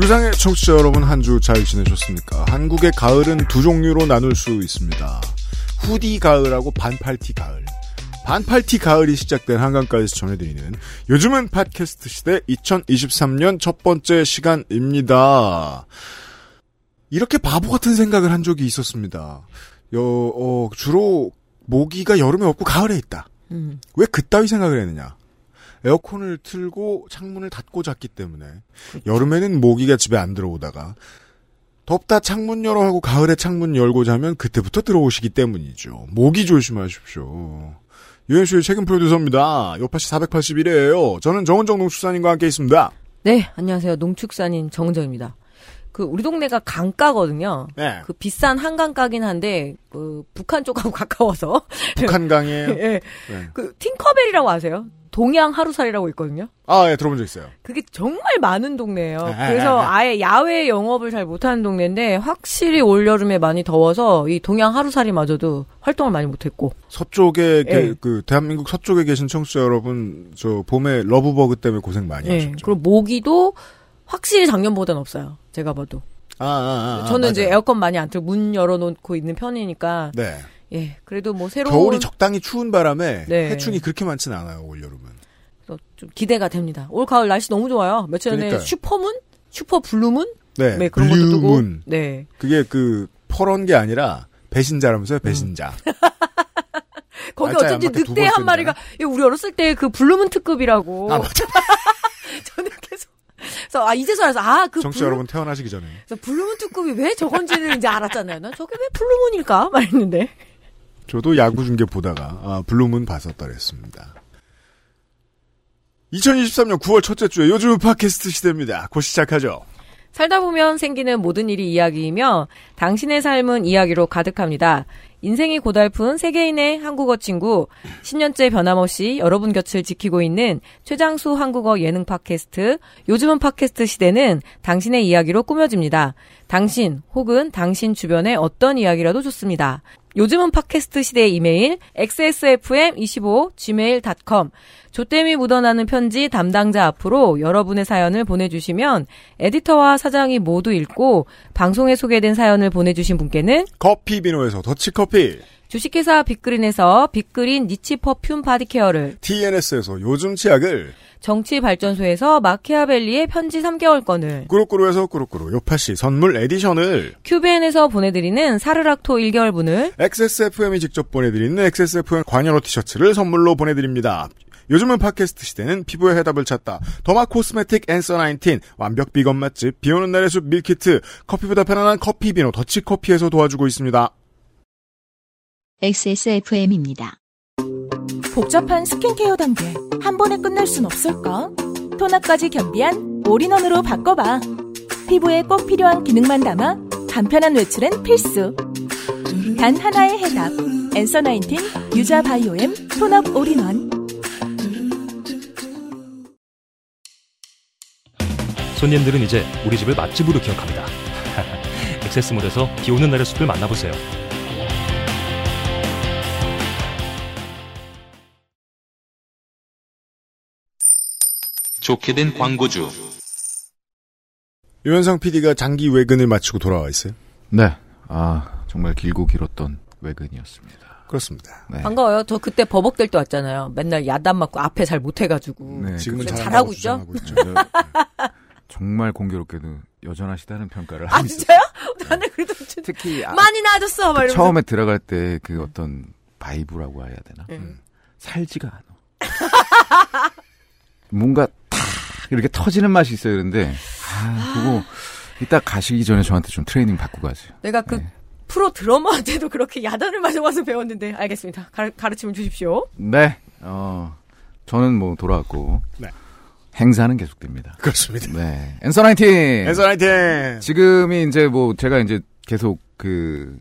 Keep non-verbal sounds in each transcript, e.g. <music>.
지구상의 청취자 여러분 한 주 잘 지내셨습니까? 한국의 가을은 두 종류로 나눌 수 있습니다. 후디 가을하고 반팔티 가을. 반팔티 가을이 시작된 한강가에서 전해드리는 요즘은 팟캐스트 시대 2023년 첫 번째 시간입니다. 이렇게 바보 같은 생각을 한 적이 있었습니다. 여, 어, 주로 모기가 여름에 없고 가을에 있다. 음. 왜 그따위 생각을 했느냐? 에어컨을 틀고 창문을 닫고 잤기 때문에 여름에는 모기가 집에 안 들어오다가 덥다 창문 열어 하고 가을에 창문 열고 자면 그때부터 들어오시기 때문이죠. 모기 조심하십시오. 유현수의 책임 프로듀서입니다. 요파시 481회예요. 저는 정은정 농축산인과 함께 있습니다. 네, 안녕하세요. 농축산인 정은정입니다. 그 우리 동네가 강가거든요. 네. 그 비싼 한강가긴 한데 그 북한 쪽하고 <laughs> 가까워서 북한강에 <laughs> 예. 네. 그 팅커벨이라고 아세요? 동양 하루살이라고 있거든요. 아, 예, 들어본 적 있어요. 그게 정말 많은 동네예요. 아, 그래서 아, 아. 아예 야외 영업을 잘 못하는 동네인데 확실히 올 여름에 많이 더워서 이 동양 하루살이마저도 활동을 많이 못했고 서쪽에 게- 예. 그 대한민국 서쪽에 계신 청취자 여러분 저 봄에 러브버그 때문에 고생 많이 예. 하셨죠. 그리고 모기도 확실히 작년보다는 없어요. 제가 봐도. 아, 아, 아, 저는 이제 맞아요. 에어컨 많이 안 틀고 문 열어놓고 있는 편이니까 네. 예 그래도 뭐 새로운 겨울이 적당히 추운 바람에 네. 해충이 그렇게 많지는 않아요 올 여름은. 그래서 좀 기대가 됩니다. 올 가을 날씨 너무 좋아요. 며칠 전에. 슈퍼문, 슈퍼 블루문, 네, 네, 그런 것도 뜨고 블루문. 네 그게 그 퍼런 게 아니라 배신자라면서요 배신자. <laughs> 거기 날짜에 어쩐지 늑대 변한 마리가 예, 우리 어렸을 때 그 블루문 특급이라고 아 맞아. <laughs> 저는 계속 그래서 아 이제서 알아서 아그 청취자 여러분 태어나시기 전에. 블루문 특급이 왜 저건지는 이제 알았잖아요. 난 저게 왜 블루문일까 말했는데 저도 야구 중계 보다가 아, 블루문 봤었더랬습니다. 2023년 9월 첫째 주에 요즘 팟캐스트 시대입니다. 곧 시작하죠. 살다 보면 생기는 모든 일이 이야기이며 당신의 삶은 이야기로 가득합니다. 인생이 고달픈 세계인의 한국어 친구 10년째 변함없이 여러분 곁을 지키고 있는 최장수 한국어 예능 팟캐스트 요즘은 팟캐스트 시대는 당신의 이야기로 꾸며집니다. 당신 혹은 당신 주변의 어떤 이야기라도 좋습니다. 요즘은 팟캐스트 시대의 이메일 xsfm25 gmail.com 조땜이 묻어나는 편지 담당자 앞으로 여러분의 사연을 보내주시면 에디터와 사장이 모두 읽고 방송에 소개된 사연을 보내주신 분께는 커피 비노에서 더치커피, 주식회사 빅그린에서 빅그린 niche perfume body care를 TNS에서 요즘 치약을, 정치발전소에서 마키아벨리의 편지 3개월권을 꾸루꾸루에서 꾸루꾸루 요파시 선물 edition을, 큐벤에서 보내드리는 사르락토 1개월분을 XSFM이 직접 보내드리는 XSFM 관여로 티셔츠를 선물로 보내드립니다. 요즘은 팟캐스트 시대는 피부의 해답을 찾다. derma cosmetic 앤서 19 완벽 비건 맛집 비오는 날의 숲 밀키트 커피보다 편안한 커피 비노 더치커피에서 도와주고 있습니다. XSFM입니다. 복잡한 스킨케어 단계 한 번에 끝낼 순 없을까? toner까지 겸비한 all-in-one으로 바꿔봐. 피부에 꼭 필요한 기능만 담아 간편한 외출엔 필수. 단 하나의 해답. 엔서 나인틴 유자 바이오엠 tone-up all-in-one. 손님들은 이제 우리 집을 맛집으로 기억합니다. <laughs> XS몰에서 비 오는 날의 숲을 만나보세요. 좋게 된 광고주. 유현상 PD가 장기 외근을 마치고 돌아와 있어요. 네. 아, 정말 길고 길었던 외근이었습니다. 그렇습니다. 네. 반가워요. 저 그때 버벅될 때 왔잖아요. 맨날 야단 맞고 앞에 잘 못해가지고. 네, 지금은. 잘하고 잘하고 있죠? 있죠. 저- 정말 공교롭게도 여전하시다는 평가를 아 하고 있어요. 진짜요? 나는 그래도 좀 특히 아, 많이 나아졌어. 막 이러면서. 처음에 들어갈 때 그 어떤 vibe라고 해야 되나? 음. 살지가 않아. <laughs> 뭔가 탁 이렇게 터지는 맛이 있어요. 그런데 아, 그거 이따 가시기 전에 저한테 좀 트레이닝 받고 가세요. 내가 그 네. 프로 드러머한테도 그렇게 야단을 맞아와서 배웠는데 알겠습니다. 가르, 가르침을 주십시오. 네. 어, 저는 뭐 돌아왔고. 네. 행사는 계속됩니다. 그렇습니다. 네. 엔서 나인틴. 엔서 나이텐. 지금이 이제 뭐 제가 이제 계속 그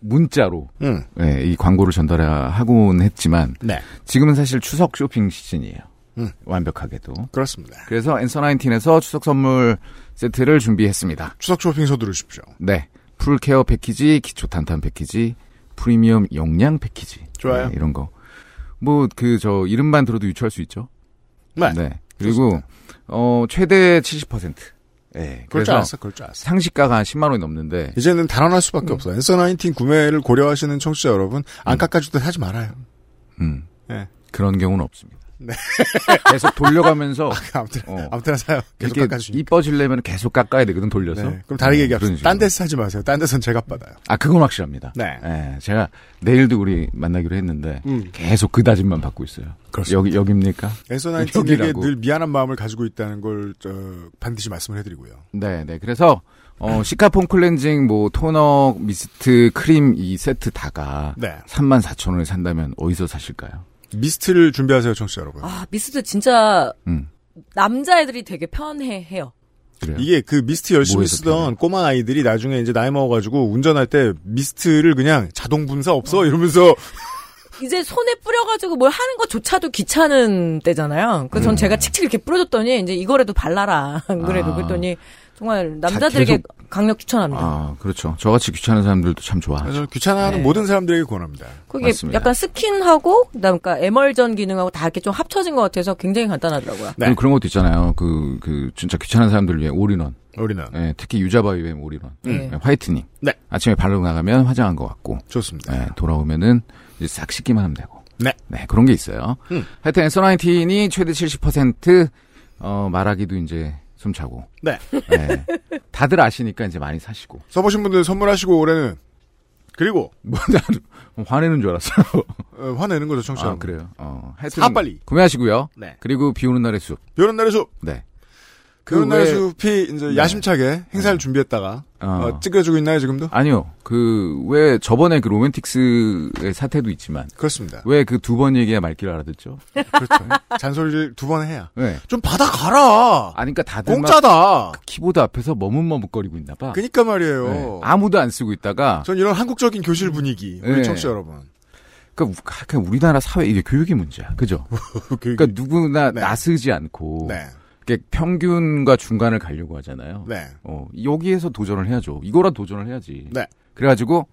문자로 음. 예, 이 광고를 전달하곤 했지만 네. 지금은 사실 추석 쇼핑 시즌이에요. 음. 완벽하게도. 그렇습니다. 그래서 엔서 나인틴에서 추석 선물 세트를 준비했습니다. 추석 쇼핑 서두르십시오. 네. full care 패키지, 기초 탄탄 패키지, 프리미엄 영양 패키지. 좋아요. 네, 이런 거. 뭐 그 저 이름만 들어도 유추할 수 있죠. 네. 네. 그리고 어 최대 70%. 예. 그럴 줄 그래서 알았어. 그럴 줄 알았어. 상시가가 한 10만 원이 넘는데 이제는 달아날 수밖에 없어. 엔서 나인틴 구매를 고려하시는 청취자 여러분, 안 깎아줄 때 하지 말아요. 음. 네. 그런 경우는 없습니다. 네. <laughs> 계속 돌려가면서 아 무튼, 어. 아무튼 사요. 계속 깎아주니까. 이뻐지려면 계속 깎아야 되거든 돌려서. 네. 그럼 다르게 어, 얘기합시다. 딴. 데서 사지 마세요. 딴 데선 제가 받아요. 아 그건 확실합니다. 네. 예, 제가 내일도 우리 만나기로 했는데 음. 계속 그 다짐만 받고 있어요. 그렇습니다. 여기 여기입니까? 여기라고. 늘 미안한 마음을 가지고 있다는 걸, 저, 반드시 말씀을 해드리고요. 네, 네. 그래서 어 시카 폼클렌징 뭐 토너, 미스트, 크림 이 세트 다가 네. 3만 4천 원에 산다면 어디서 사실까요? 미스트를 준비하세요, 청취자 여러분. 아, 미스트 진짜 음. 남자애들이 되게 편해해요. 그래요. 이게 그 미스트 열심히 뭐에서 쓰던 편해요? 꼬마 아이들이 나중에 이제 나이 먹어가지고 운전할 때 미스트를 그냥 자동 분사 없어 이러면서 <laughs> 이제 손에 뿌려가지고 뭘 하는 것조차도 귀찮은 때잖아요. 그래서 전 제가 칙칙 이렇게 뿌려줬더니 이제 이거라도 발라라. 안 <laughs> 그래도 음. 아. 그랬더니 정말 남자들에게 계속- 강력 추천합니다. 아, 그렇죠. 저같이 귀찮은 사람들도 참 좋아하죠. 귀찮아하는 네. 모든 사람들에게 권합니다. 그게 맞습니다. 약간 스킨하고 그다음 그러니까 에멀전 기능하고 다 이렇게 좀 합쳐진 것 같아서 굉장히 간단하더라고요. 네. 그런 것도 있잖아요. 그, 그, 진짜 귀찮은 사람들 위해 올인원. 우리는 예, 특히 유자바이엠 올인원. 네. 예, whitening. 네. 아침에 바르고 나가면 화장한 것 같고. 좋습니다. 예, 돌아오면은 이제 싹 씻기만 하면 되고. 네. 그런 게 있어요. 음. 하여튼 엔서19이 최대 70% 어, 말하기도 이제 숨차고. 네. 예. 다들 아시니까 이제 많이 사시고. 써보신 분들 선물하시고 올해는 그리고 <laughs> 뭐 나도 화내는 줄 알았어요. 어, 화내는 거죠, 청취자. 아. 그래요. 어, 하여튼 사 빨리. 구매하시고요. 네. 그리고 비 오는 날의 숲. 비오는 날의 숲. 네. 그 왜- 숲이 이제 네. 야심차게 행사를 준비했다가 어. 어, 찍어주고 있나요, 지금도? 아니요. 그 왜 저번에 그 로맨틱스의 사태도 있지만 그렇습니다. 왜 그 두 번 얘기야 말귀를 알아듣죠? 그렇죠. 잔소리를 두 번 해야. 네. 좀 받아 가라. 아니 그러니까 다들 막 공짜다. 키보드 앞에서 머뭇머뭇거리고 있나 봐. 그니까 말이에요. 네. 아무도 안 쓰고 있다가 전 이런 한국적인 교실 분위기, 우리 네. 청취자 여러분. 그러니까 우- 우리나라 사회 이게 교육의 문제야. 그죠? <laughs> 교육이- 그러니까 누구나 네. 나서지 않고 네, 평균과 중간을 가려고 하잖아요. 네. 어, 여기에서 도전을 해야죠. 이거라 도전을 해야지. 네. 그래가지고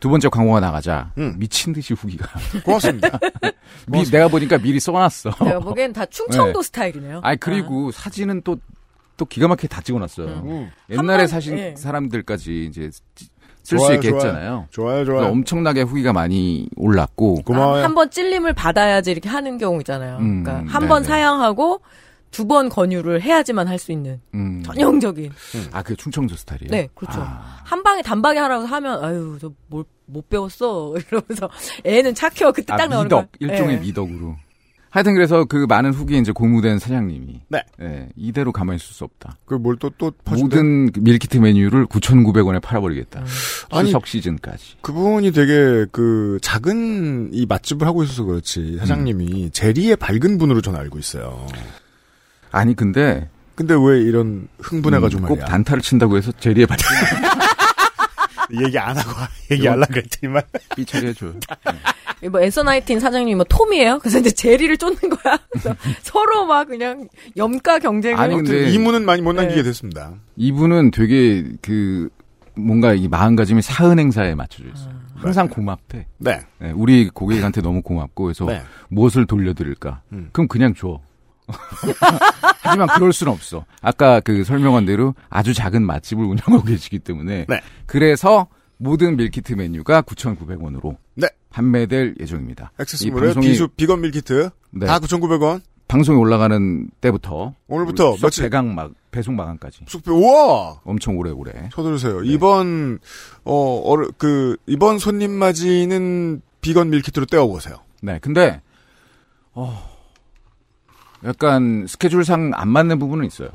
두 번째 광고가 나가자 음. 미친 듯이 후기가. 고맙습니다. <laughs> 미- 내가 보니까 미리 써놨어. <laughs> 내가 보기엔 다 충청도 네. 스타일이네요. 아니 그리고 사진은 또또 기가 막히게 다 찍어놨어요. 음. 옛날에 번- 사신 예. 사람들까지 이제 쓸 수 있게 좋아요. 했잖아요. 좋아요, 좋아요. 엄청나게 후기가 많이 올랐고 고마워요. 한번 찔림을 받아야지 이렇게 하는 경우 있잖아요. 음, 그러니까 한번 네네. 사양하고 두 번 권유를 해야지만 할 수 있는 음. 전형적인. 아, 그게 충청도 스타일이에요? 네, 그렇죠. 아, 한 방에 단박에 하라고 하면 아유 저 뭘 못 배웠어 <laughs> 이러면서 애는 착해요 그때 아, 딱 나오는 미덕. 거. 일종의 예. 미덕으로. 하여튼 그래서 그 많은 후기에 이제 고무된 사장님이. 네. 예, 이대로 가만히 있을 수 없다. 그 뭘 또, 또 퍼준대? 모든 그 밀키트 메뉴를 9,900원에 팔아버리겠다. 음. 아니, 추석 시즌까지. 그분이 되게 그 작은 이 맛집을 하고 있어서 그렇지 사장님이 제리의 밝은 분으로 전 알고 있어요. 아니, 근데. 근데 왜 이런 흥분해가지고 음, 꼭 말이야. 단타를 친다고 해서 제리에 발전 <laughs> 얘기 안 하고 얘기하려 그랬더니만 삐처리 해줘요. 뭐 앤서 나이틴 사장님이 뭐 톰이에요. 그래서 이제 제리를 쫓는 거야. <laughs> 서로 막 그냥 염가 경쟁을. 아니, 아무튼 근데- 이문은 많이 못 남기게 네. 됐습니다. 이분은 되게 그 뭔가 이 마음가짐이 사은 행사에 맞춰져 있어요. 항상 고맙대. 네. 네, 우리 고객한테 너무 고맙고 그래서 네. 무엇을 돌려드릴까? 음. 그럼 그냥 줘. <laughs> 하지만 그럴 수는 없어. 아까 그 설명한 대로 아주 작은 맛집을 운영하고 <laughs> 계시기 때문에 네. 그래서 모든 밀키트 메뉴가 9,900원으로 네. 판매될 예정입니다. 액세스몰의 방송이- 비수 비건 밀키트 네. 다 9,900원. 방송이 올라가는 때부터 오늘부터 며칠 배강 막 배송 마감까지 숙배 우와 엄청 오래 오래. 쳐들으세요. 네. 이번 어 어르 그 이번 손님 맞이는 비건 밀키트로 떼어 보세요. 네, 근데 어 약간 스케줄상 안 맞는 부분은 있어요.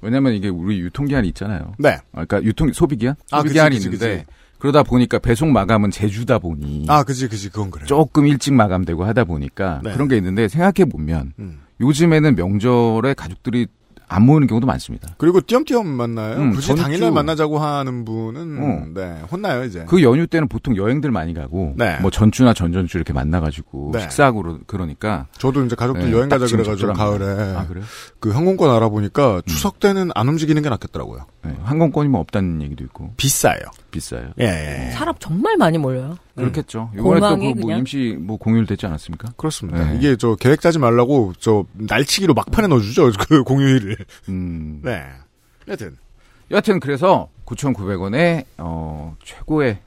왜냐면 이게 우리 유통기한이 있잖아요. 네. 아, 그러니까 유통 소비기한 아, 소비기한이 그치, 그치, 있는데 그러다 보니까 배송 마감은 제주다 보니 아 그지 그지 그건 그래. 요 조금 일찍 마감되고 하다 보니까 네. 그런 게 있는데 생각해 보면 음. 요즘에는 명절에 가족들이 안 모이는 경우도 많습니다. 그리고 띄엄띄엄 만나요. 음, 굳이 전주- 당일날 만나자고 하는 분은 어. 네 혼나요 이제. 그 연휴 때는 보통 여행들 많이 가고 네. 뭐 전주나 전전주 이렇게 만나가지고 네. 식사하고 그러- 그러니까 저도 이제 가족들 네, 여행 가자 그래가지고 가을에. 아 그래요? 그 항공권 알아보니까 추석 때는 안 움직이는 게 낫겠더라고요. 네, 항공권이 뭐 없다는 얘기도 있고 비싸요. 비싸요. 예, 예. 사람 정말 많이 몰려요. 그렇겠죠. 이번에 공항에 또뭐 그냥? 임시 뭐 공휴일됐지 않았습니까? 그렇습니다. 네. 이게 저 계획 짜지 말라고 저 날치기로 막판에 넣어주죠 <laughs> 그 공휴일을. 음. 네. 여튼 여하튼 그래서 9,900원에 어, 최고의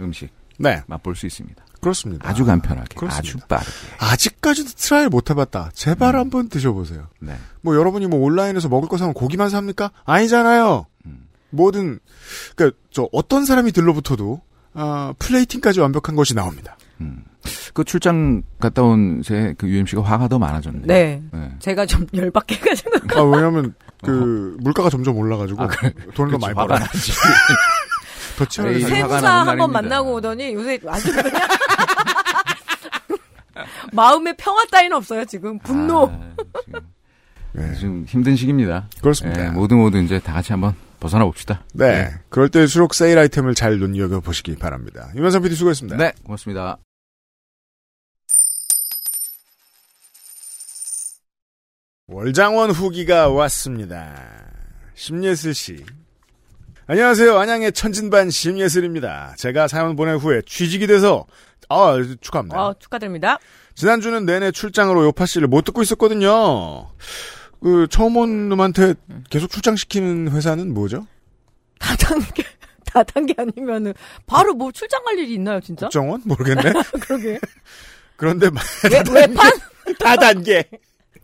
음식 네 맛볼 수 있습니다. 그렇습니다. 아주 간편하게, 그렇습니다. 아주 빠르게. 아직까지도 try를 못 해봤다. 제발 한번 드셔보세요. 네. 뭐 여러분이 뭐 온라인에서 먹을 거 사면 고기만 삽니까? 아니잖아요. 뭐든 그러니까 저 어떤 사람이 들러붙어도 아, plating까지 완벽한 것이 나옵니다. 그 출장 갔다 온 새 그 UMC가 화가 더 많아졌네. 네. 네. 제가 좀 <laughs> 열받게 해가지고. 아 왜냐하면 그 물가가 점점 올라가지고 아, 그래. 돈을 더 많이. 나지. <laughs> 살아요. 화가 세무사 한 번. 만나고 오더니 요새 아주 그냥 <laughs> 마음의 평화 따위는 없어요 지금 분노. 아, 지금, 네. 좀 힘든 시기입니다. 그렇습니다. 네, 모두 모두 이제 다 같이 한번 벗어나 봅시다. 네. 그럴 때일수록 세일 아이템을 잘 눈여겨 보시기 바랍니다. 유면선 PD 수고했습니다. 네, 고맙습니다. 월장원 후기가 왔습니다. 심예슬 씨. 안녕하세요. 안양의 천진반 심예슬입니다. 제가 사연 보낸 후에 취직이 돼서 아 축하합니다. 어, 축하드립니다. 지난주는 내내 출장으로 요파 씨를 못 듣고 있었거든요. 그 처음 온 놈한테 계속 출장시키는 회사는 뭐죠? 다단계 <laughs> 다단계 아니면은 바로 뭐 출장 갈 일이 있나요 진짜? 국정원? 모르겠네. <laughs> 그러게. 그런데 왜, 외판? 다단계.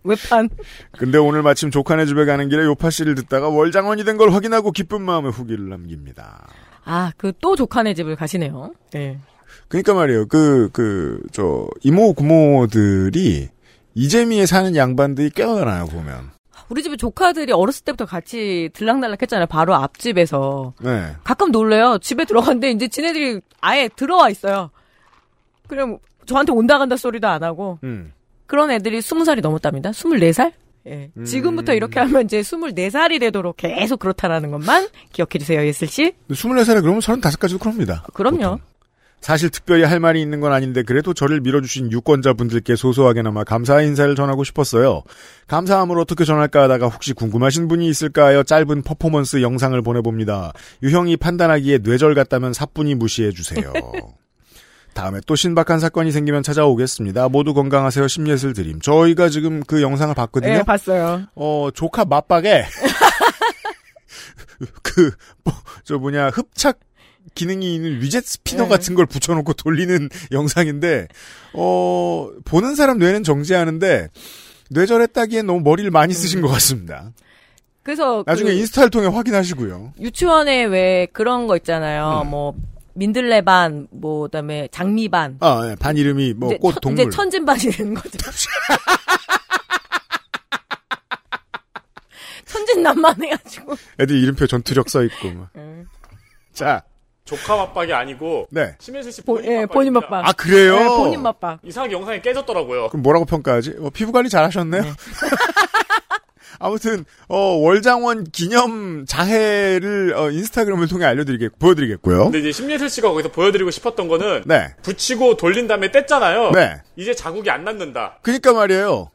외판. 근데 오늘 마침 조카네 집에 가는 길에 요파 씨를 듣다가 월장원이 된 걸 확인하고 기쁜 마음에 후기를 남깁니다. 아, 그 또 조카네 집을 가시네요. 네. 그러니까 말이에요. 그, 그, 저, 이모, 구모들이 이재미에 사는 양반들이 꽤 많아요, 보면. 우리 집에 조카들이 어렸을 때부터 같이 들락날락 했잖아요. 바로 앞집에서. 네. 가끔 놀래요. 집에 들어갔는데 이제 지네들이 아예 들어와 있어요. 그냥 저한테 온다 간다 소리도 안 하고. 음. 그런 애들이 20살이 넘었답니다. 24살? 예. 음. 지금부터 이렇게 하면 이제 24살이 되도록 계속 그렇다라는 것만 기억해 주세요, 예슬 씨. 24살에 그러면 35까지도 그럽니다. 그럼요. 보통. 사실 특별히 할 말이 있는 건 아닌데 그래도 저를 밀어주신 유권자분들께 소소하게나마 감사 인사를 전하고 싶었어요. 감사함을 어떻게 전할까 하다가 혹시 궁금하신 분이 있을까 하여 짧은 퍼포먼스 영상을 보내봅니다. 유형이 판단하기에 뇌절 같다면 사뿐히 무시해주세요. <laughs> 다음에 또 신박한 사건이 생기면 찾아오겠습니다. 모두 건강하세요. 심예슬 드림. 저희가 지금 그 영상을 봤거든요. 예, 봤어요. 어, 조카 맞박에, <laughs> 그, 뭐, 저 뭐냐, 흡착 기능이 있는 위젯 스피너 네. 같은 걸 붙여놓고 돌리는 <laughs> 영상인데, 어, 보는 사람 뇌는 정지하는데, 뇌절했다기엔 너무 머리를 많이 쓰신 것 같습니다. 그래서 나중에 그 인스타를 통해 확인하시고요. 유치원에 왜 그런 거 있잖아요. 음. 뭐 민들레반, 뭐 그다음에 장미반. 아, 예, 반 이름이 뭐, 이제, 꽃, 천- 동물. 이제 천진반이 되는 거죠. <laughs> 천진난만 해가지고. 애들 이름표 전투력 써있고, 막. 예. 자, 조카 맞박이 아니고 네. 심혜슬 씨 보- 본인 예, 맞박입니다. 본인 맛박. 아, 그래요? 네, 본인 맛박. 이상하게 영상이 깨졌더라고요. 그럼 뭐라고 평가하지? 어, 피부 관리 잘하셨네요. <laughs> 아무튼 어, 월장원 기념 자해를 어, 인스타그램을 통해 알려드리겠 보여드리겠고요. 근데 이제 심예슬 씨가 거기서 보여드리고 싶었던 거는 네, 붙이고 돌린 다음에 뗐잖아요. 네. 이제 자국이 안 남는다. 그러니까 말이에요.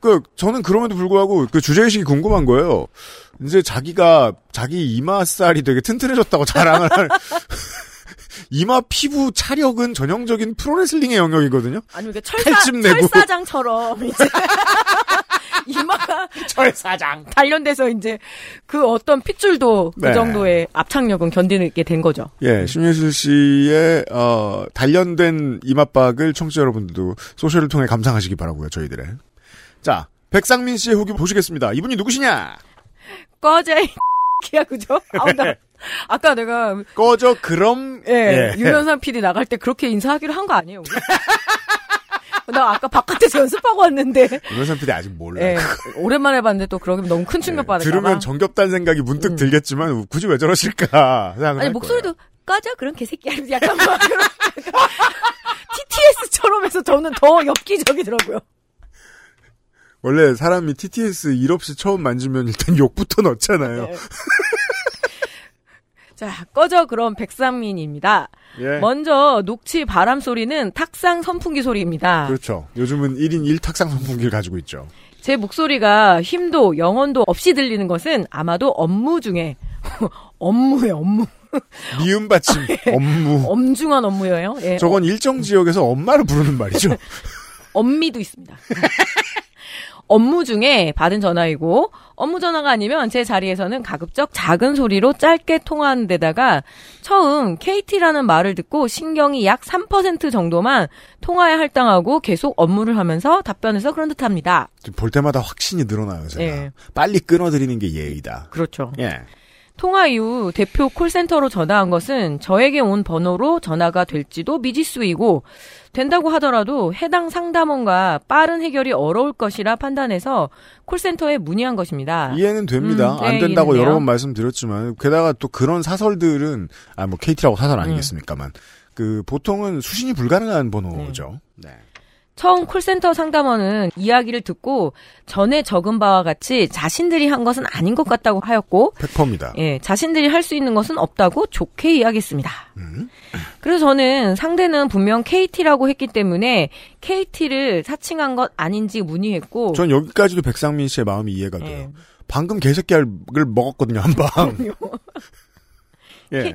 그 저는 그럼에도 불구하고 그 주제 의식이 궁금한 거예요. 이제 자기가 자기 이마살이 되게 튼튼해졌다고 자랑을 할 <laughs> 이마 피부 차력은 전형적인 프로레슬링의 영역이거든요. 아니 이게 철사 칼집 내고. 철사장처럼 이제 <laughs> 이마가 <laughs> 철사장. 단련돼서 이제 그 어떤 핏줄도 네. 그 정도의 압착력은 견디게 된 거죠. 예, 심예슬 씨의 어, 단련된 이맛박을 청취자 여러분들도 소셜을 통해 감상하시기 바라고요, 저희들의. 자, 백상민 씨의 후기 보시겠습니다. 이분이 누구시냐? 꺼져 이 기야 그죠? <laughs> 아우 나 아까 내가 꺼져 그럼 예, 유현상 PD 나갈 때 그렇게 인사하기로 한 거 아니에요? <laughs> 나 아까 바깥에서 연습하고 왔는데 유명산 PD 아직 몰라요. 예, 오랜만에 봤는데 또 그러면 너무 큰 충격 받을까 봐. 네, 들으면 정겹다는 생각이 문득 음. 들겠지만 굳이 왜 저러실까 아니 할 목소리도 꺼져 그런 개새끼야 약간 막 그런 TTS처럼 해서 저는 더 엽기적이더라고요. 원래 사람이 TTS 일 없이 처음 만지면 일단 욕부터 넣잖아요. 네. 자, 꺼져 그럼 백상민입니다. 예. 먼저 녹취 바람 소리는 탁상 선풍기 소리입니다. 그렇죠. 요즘은 1인 1탁상 선풍기를 가지고 있죠. 제 목소리가 힘도 영혼도 없이 들리는 것은 아마도 업무 중에 <laughs> 업무에 업무 <laughs> 미음 받침, 업무. 엄중한 업무예요. 예, 저건 일정 지역에서 엄마를 부르는 말이죠. <laughs> 엄미도 있습니다. 업무 중에 받은 전화이고 업무 전화가 아니면 제 자리에서는 가급적 작은 소리로 짧게 통화하는 데다가 처음 KT라는 말을 듣고 신경이 약 3% 정도만 통화에 할당하고 계속 업무를 하면서 답변해서 그런 듯합니다. 볼 때마다 확신이 늘어나요, 제가. 예. 빨리 끊어드리는 게 예의다. 그렇죠. 예. 통화 이후 대표 콜센터로 전화한 것은 저에게 온 번호로 전화가 될지도 미지수이고 된다고 하더라도 해당 상담원과 빠른 해결이 어려울 것이라 판단해서 콜센터에 문의한 것입니다. 이해는 됩니다. 음, 네, 안 된다고 이해는 여러. 번 말씀드렸지만 게다가 또 그런 사설들은 아 뭐 KT라고 음. 사설 아니겠습니까만 그 보통은 수신이 불가능한 번호죠. 네. 처음 콜센터 상담원은 이야기를 듣고 전에 적은 바와 같이 자신들이 한 것은 아닌 것 같다고 하였고 팩퍼입니다. 예, 자신들이 할 수 있는 것은 없다고 좋게 이야기했습니다. 음. 그래서 저는 상대는 분명 KT라고 했기 때문에 KT를 사칭한 것 아닌지 문의했고 전 여기까지도 백상민 씨의 마음이 이해가 돼요. 예. 방금 개새끼를 먹었거든요, 한 방. <laughs> 예.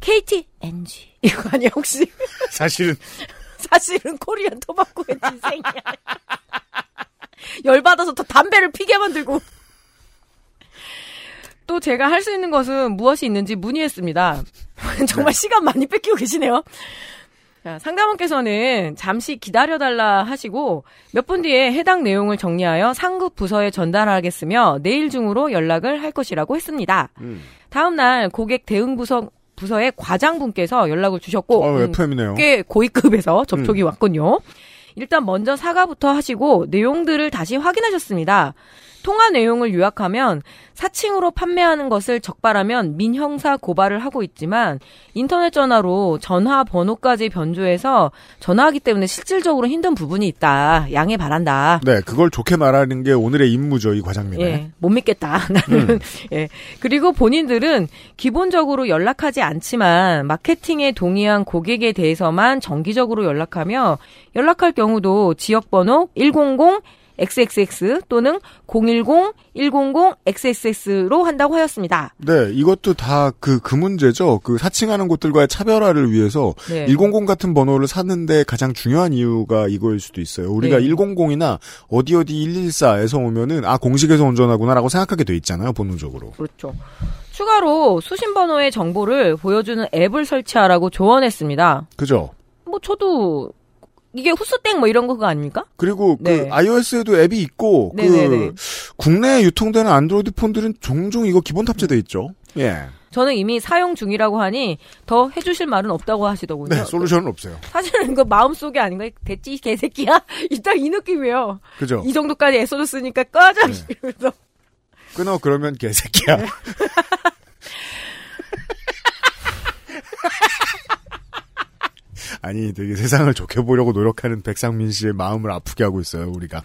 KT NG 이거 아니야 혹시? 사실은 사실은 코리안 토바코의 인생이야. 열받아서 더 담배를 피게 만들고. 또 제가 할 수 있는 것은 무엇이 있는지 문의했습니다. <laughs> 정말 시간 많이 뺏기고 계시네요. 자, 상담원께서는 잠시 기다려달라 하시고 몇 분 뒤에 해당 내용을 정리하여 상급 부서에 전달하겠으며 내일 중으로 연락을 할 것이라고 했습니다. 음. 다음 날 고객 대응 부서 부서의 과장분께서 연락을 주셨고 어, 음, FM이네요. 꽤 고위급에서 접촉이 음. 왔군요. 일단 먼저 사과부터 하시고 내용들을 다시 확인하셨습니다. 통화 내용을 요약하면 사칭으로 판매하는 것을 적발하면 민형사 고발을 하고 있지만 인터넷 전화로 전화 번호까지 변조해서 전화하기 때문에 실질적으로 힘든 부분이 있다. 양해 바란다. 네, 그걸 좋게 말하는 게 오늘의 임무죠, 이 과장님의. 예, 못 믿겠다. <laughs> 나는. 예. 그리고 본인들은 기본적으로 연락하지 않지만 마케팅에 동의한 고객에 대해서만 정기적으로 연락하며 연락할 경우도 지역번호 100 XXX 또는 010-100-XXX로 한다고 하였습니다. 네, 이것도 다 그, 그 문제죠. 그 사칭하는 곳들과의 차별화를 위해서 네. 100 같은 번호를 샀는데 가장 중요한 이유가 이거일 수도 있어요. 우리가 네. 100이나 어디 어디 114에서 오면은 아 공식에서 운전하구나라고 생각하게 돼 있잖아요, 본능적으로. 그렇죠. 추가로 수신 번호의 정보를 보여주는 앱을 설치하라고 조언했습니다. 그죠? 뭐 저도 이게 후스땡 뭐 이런 거가 아닙니까? 그리고 네. 그 iOS에도 앱이 있고 네네네. 그 국내에 유통되는 안드로이드 폰들은 종종 이거 기본 탑재돼 있죠. 예. 저는 이미 사용 중이라고 하니 더 해주실 말은 없다고 하시더군요. 네, 솔루션은 없어요. 사실은 그 마음속에 아닌가 됐지 이 개새끼야 <laughs> 일단 이 느낌이에요. 그죠? 이 정도까지 애써줬으니까 꺼져 네. 이러면서 끊어 그러면 개새끼야. <laughs> 네. 아니, 되게 세상을 좋게 보려고 노력하는 백상민 씨의 마음을 아프게 하고 있어요, 우리가.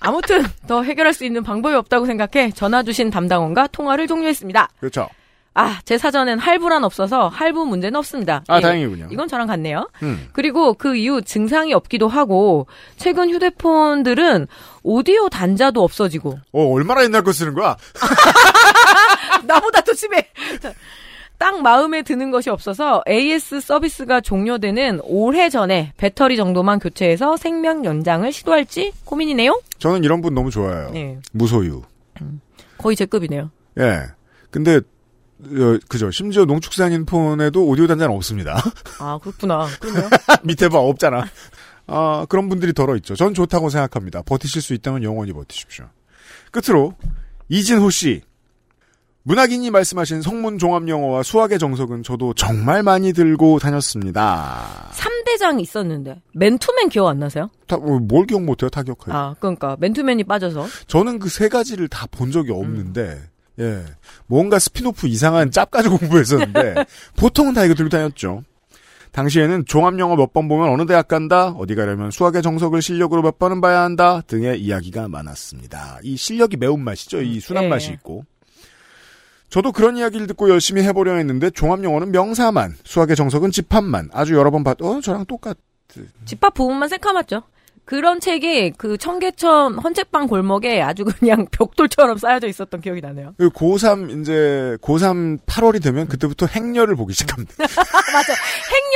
아무튼 더 해결할 수 있는 방법이 없다고 생각해 전화 주신 담당원과 통화를 종료했습니다. 그렇죠. 아, 제 사전엔 할부란 없어서 할부 문제는 없습니다. 아, 예, 다행이군요. 이건 저랑 같네요. 음. 그리고 그 이후 증상이 없기도 하고 최근 휴대폰들은 오디오 단자도 없어지고 어, 얼마나 옛날 거 쓰는 거야? <laughs> 나보다 더 심해. 자, 딱 마음에 드는 것이 없어서 AS 서비스가 종료되는 올해 전에 배터리 정도만 교체해서 생명 연장을 시도할지 고민이네요. 저는 이런 분 너무 좋아해요. 네, 무소유. 거의 제 급이네요. 예. 근데, 어, 그죠. 심지어 농축산인 폰에도 오디오 단자는 없습니다. 아 그렇구나. 그러네요. <laughs> 밑에 봐, 없잖아. 아, 그런 분들이 덜어 있죠. 전 좋다고 생각합니다. 버티실 수 있다면 영원히 버티십시오. 끝으로, 이진호 씨. 문학인이 말씀하신 성문 종합 영어와 수학의 정석은 저도 정말 많이 들고 다녔습니다. 3대장 있었는데 맨투맨 기억 안 나세요? 타- 어, 뭘 기억 못해요, 타격할. 아 그러니까 맨투맨이 빠져서 저는 그 세 가지를 다 본 적이 없는데, 예. 뭔가 스피노프 이상한 짭 가지고 공부했었는데, <laughs> 보통은 다 이거 들고 다녔죠. 당시에는 종합영어 몇 번 보면 어느 대학 간다, 어디 가려면 수학의 정석을 실력으로 몇 번은 봐야 한다 등의 이야기가 많았습니다. 이 실력이 매운맛이죠. 이 순한 네. 맛이 있고. 저도 그런 이야기를 듣고 열심히 해보려 했는데 종합영어는 명사만, 수학의 정석은 집합만 아주 여러 번 봤, 어, 저랑 똑같, 집합 부분만 새까맣죠. 그런 책이 그 청계천 헌책방 골목에 아주 그냥 <laughs> 벽돌처럼 쌓여져 있었던 기억이 나네요. 그 고3, 이제, 고3 8월이 되면 그때부터 행렬을 보기 시작합니다. <laughs> 맞아.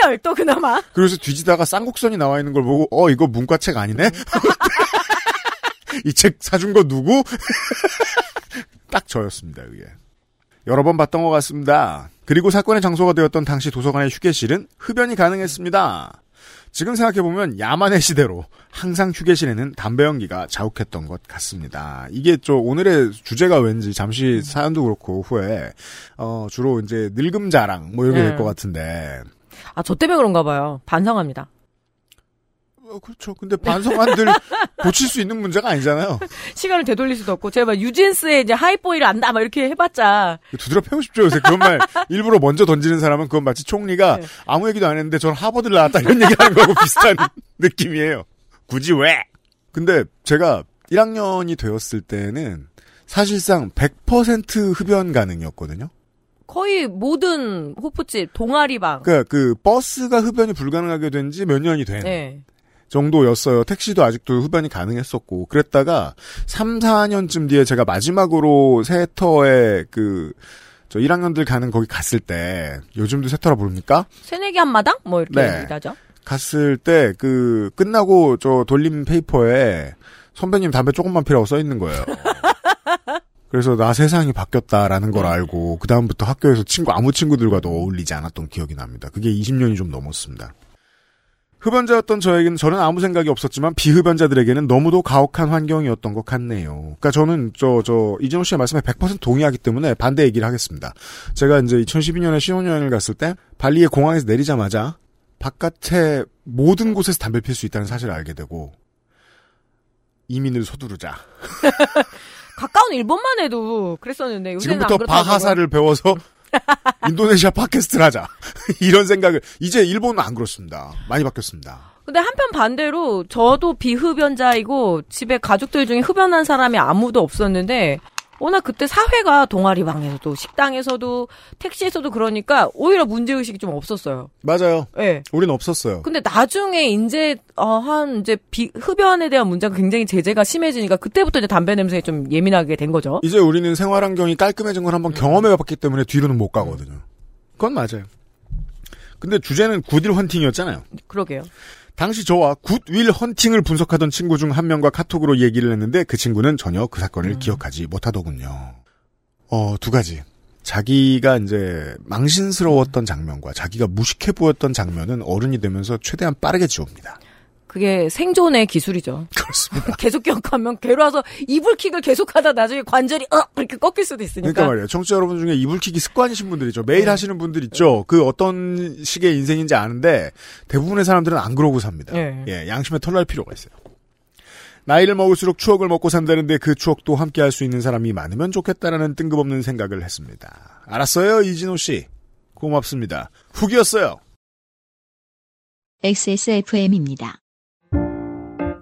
행렬 또 그나마. 그래서 뒤지다가 쌍곡선이 나와 있는 걸 보고, 어, 이거 문과책 아니네? <laughs> 이 책 사준 거 누구? 딱 저였습니다, 그게. 여러 번 봤던 것 같습니다. 그리고 사건의 장소가 되었던 당시 도서관의 휴게실은 흡연이 가능했습니다. 지금 생각해보면 야만의 시대로 항상 휴게실에는 담배 연기가 자욱했던 것 같습니다. 이게 저 오늘의 주제가 왠지 잠시 사연도 그렇고 후에 어 주로 이제 늙음 자랑 뭐 이렇게 네. 될것 같은데 아, 저 때문에 그런가 봐요. 반성합니다. 어, 그렇죠. 근데 반성한들 <laughs> 고칠 수 있는 문제가 아니잖아요. <laughs> 시간을 되돌릴 수도 없고 제가 막 유진스의 이제 하이보이를 안다 막 이렇게 해봤자 두드려 패고 싶죠. 요새 그런 말 일부러 먼저 던지는 사람은 그건 마치 총리가 네. 아무 얘기도 안 했는데 전 하버드를 나왔다 이런 얘기 하는 거하고 비슷한 <laughs> 느낌이에요. 굳이 왜? 근데 제가 1학년이 되었을 때는 사실상 100% 흡연 가능이었거든요. 거의 모든 호프집 동아리방 그러니까 그 버스가 흡연이 불가능하게 된 지 몇 년이 된 네. 정도였어요. 택시도 아직도 흡연이 가능했었고 그랬다가 3, 4년쯤 뒤에 제가 마지막으로 세터에 그 저 1학년들 가는 거기 갔을 때 요즘도 세터라 부릅니까? 새내기 한마당 뭐 이렇게 네. 얘기하죠. 갔을 때 그 끝나고 저 돌림 페이퍼에 선배님 담배 조금만 피라고 써 있는 거예요. <laughs> 그래서 나 세상이 바뀌었다라는 걸 알고 그 다음부터 학교에서 친구 아무 친구들과도 어울리지 않았던 기억이 납니다. 그게 20년이 좀 넘었습니다. 흡연자였던 저에게는 저는 아무 생각이 없었지만 비흡연자들에게는 너무도 가혹한 환경이었던 것 같네요. 그러니까 저는 저 저 이진호 씨의 말씀에 100% 동의하기 때문에 반대 얘기를 하겠습니다. 제가 이제 2012년에 신혼여행을 갔을 때 발리의 공항에서 내리자마자 바깥에 모든 곳에서 담배 필 수 있다는 사실을 알게 되고 이민을 서두르자. <laughs> 가까운 일본만 해도 그랬었는데 <laughs> 요새는 그렇다고 바하사를 배워서 <laughs> 인도네시아 팟캐스트를 하자. <laughs> 이런 생각을 이제 일본은 안 그렇습니다. 많이 바뀌었습니다. 근데 한편 반대로 저도 비흡연자이고 집에 가족들 중에 흡연한 사람이 아무도 없었는데 워낙 그때 사회가 동아리방에서도 식당에서도 택시에서도 그러니까 오히려 문제 의식이 좀 없었어요. 맞아요. 예. 우린 없었어요. 근데 나중에 이제 어, 한 이제 비, 흡연에 대한 문제가 굉장히 제재가 심해지니까 그때부터 이제 담배 냄새에 좀 예민하게 된 거죠. 이제 우리는 생활 환경이 깔끔해진 걸 한번 경험해봤기 때문에 뒤로는 못 가거든요. 그건 맞아요. 근데 주제는 굿윌 헌팅이었잖아요. 그러게요. 당시 저와 굿윌 헌팅을 분석하던 친구 중 한 명과 카톡으로 얘기를 했는데 그 친구는 전혀 그 사건을 기억하지 못하더군요. 어, 두 가지. 자기가 이제 망신스러웠던 장면과 자기가 무식해 보였던 장면은 어른이 되면서 최대한 빠르게 지웁니다. 그게 생존의 기술이죠. 그렇습니다. 계속 기억하면 괴로워서 이불킥을 계속하다 나중에 관절이 어 이렇게 꺾일 수도 있으니까. 그러니까 말이에요. 청취자 여러분 중에 이불킥이 습관이신 분들 있죠. 매일 네. 하시는 분들 있죠. 그 어떤 식의 인생인지 아는데 대부분의 사람들은 안 그러고 삽니다. 네. 예, 양심에 털날 필요가 있어요. 나이를 먹을수록 추억을 먹고 산다는데 그 추억도 함께 할 수 있는 사람이 많으면 좋겠다라는 뜬금없는 생각을 했습니다. 알았어요, 이진호 씨. 고맙습니다. 후기였어요. XSFM입니다.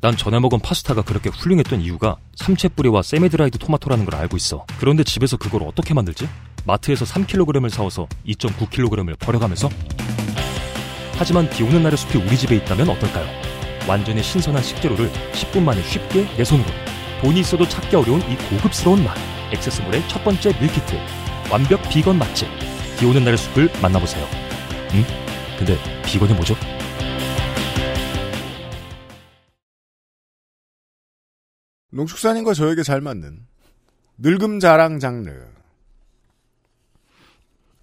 난 전에 먹은 파스타가 그렇게 훌륭했던 이유가 삼채뿌리와 세미드라이드 토마토라는 걸 알고 있어. 그런데 집에서 그걸 어떻게 만들지? 마트에서 3kg을 사와서 2.9kg을 버려가면서? 하지만 비 오는 날의 숲이 우리 집에 있다면 어떨까요? 완전히 신선한 식재료를 10분 만에 쉽게 내 손으로. 돈이 있어도 찾기 어려운 이 고급스러운 맛. 액세스몰의 첫 번째 밀키트. 완벽 비건 맛집. 비 오는 날의 숲을 만나보세요. 응? 근데 비건이 뭐죠? 농축산인과 저에게 잘 맞는 늙음 자랑 장르.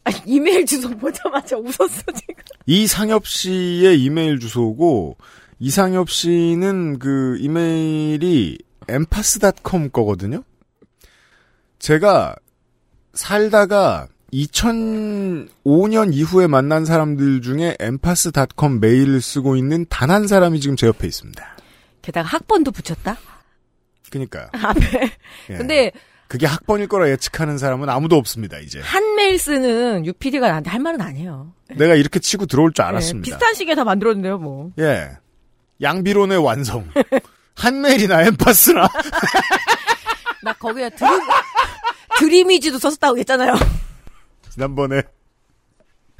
아, 이메일 주소 보자마자 웃었어 지금. 이상엽 씨의 이메일 주소고 이상엽 씨는 그 이메일이 엠파스닷컴 거거든요. 제가 살다가 2005년 이후에 만난 사람들 중에 엠파스닷컴 메일을 쓰고 있는 단 한 사람이 지금 제 옆에 있습니다. 게다가 학번도 붙였다? 그니까요. 앞에. <laughs> 예. 근데 그게 학번일 거라 예측하는 사람은 아무도 없습니다, 이제. 한 메일 쓰는 UPD가 나한테 할 말은 아니에요. 내가 이렇게 치고 들어올 줄 네, 알았습니다. 비슷한 시기에 다 만들었는데요, 뭐. 예. 양비론의 완성. 한 메일이나 엠파스나. <laughs> 나 거기에 드림, 드림이지도 썼다고 했잖아요. <laughs> 지난번에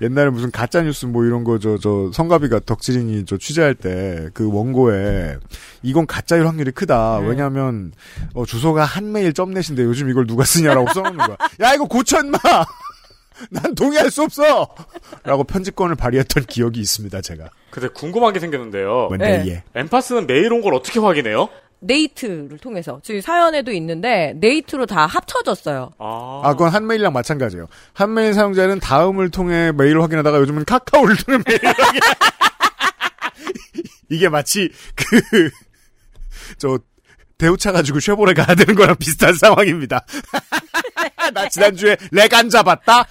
옛날에 무슨 가짜 뉴스 뭐 이런 거 저 저 성가비가 덕질인이 저 취재할 때 그 원고에 이건 가짜일 확률이 크다. 네. 왜냐하면 어, 주소가 한메일 점넷인데 요즘 이걸 누가 쓰냐라고 써놓는 거야. <laughs> 야 이거 고쳐 인마. <laughs> 난 동의할 수 없어. 라고 편집권을 발휘했던 기억이 있습니다. 제가. 근데 궁금한 게 생겼는데요. 뭔데 네. 예. 엠파스는 메일 온 걸 어떻게 확인해요? 네이트를 통해서. 지금 사연에도 있는데, 네이트로 다 합쳐졌어요. 아, 아, 그건 한메일이랑 마찬가지예요. 한메일 사용자는 다음을 통해 메일을 확인하다가 요즘은 카카오를 통해 메일을 확인. 이게 마치 그 저 대우차 가지고 쉐보레 가야 되는 거랑 비슷한 상황입니다. <laughs> 나 지난주에 렉안 잡았다.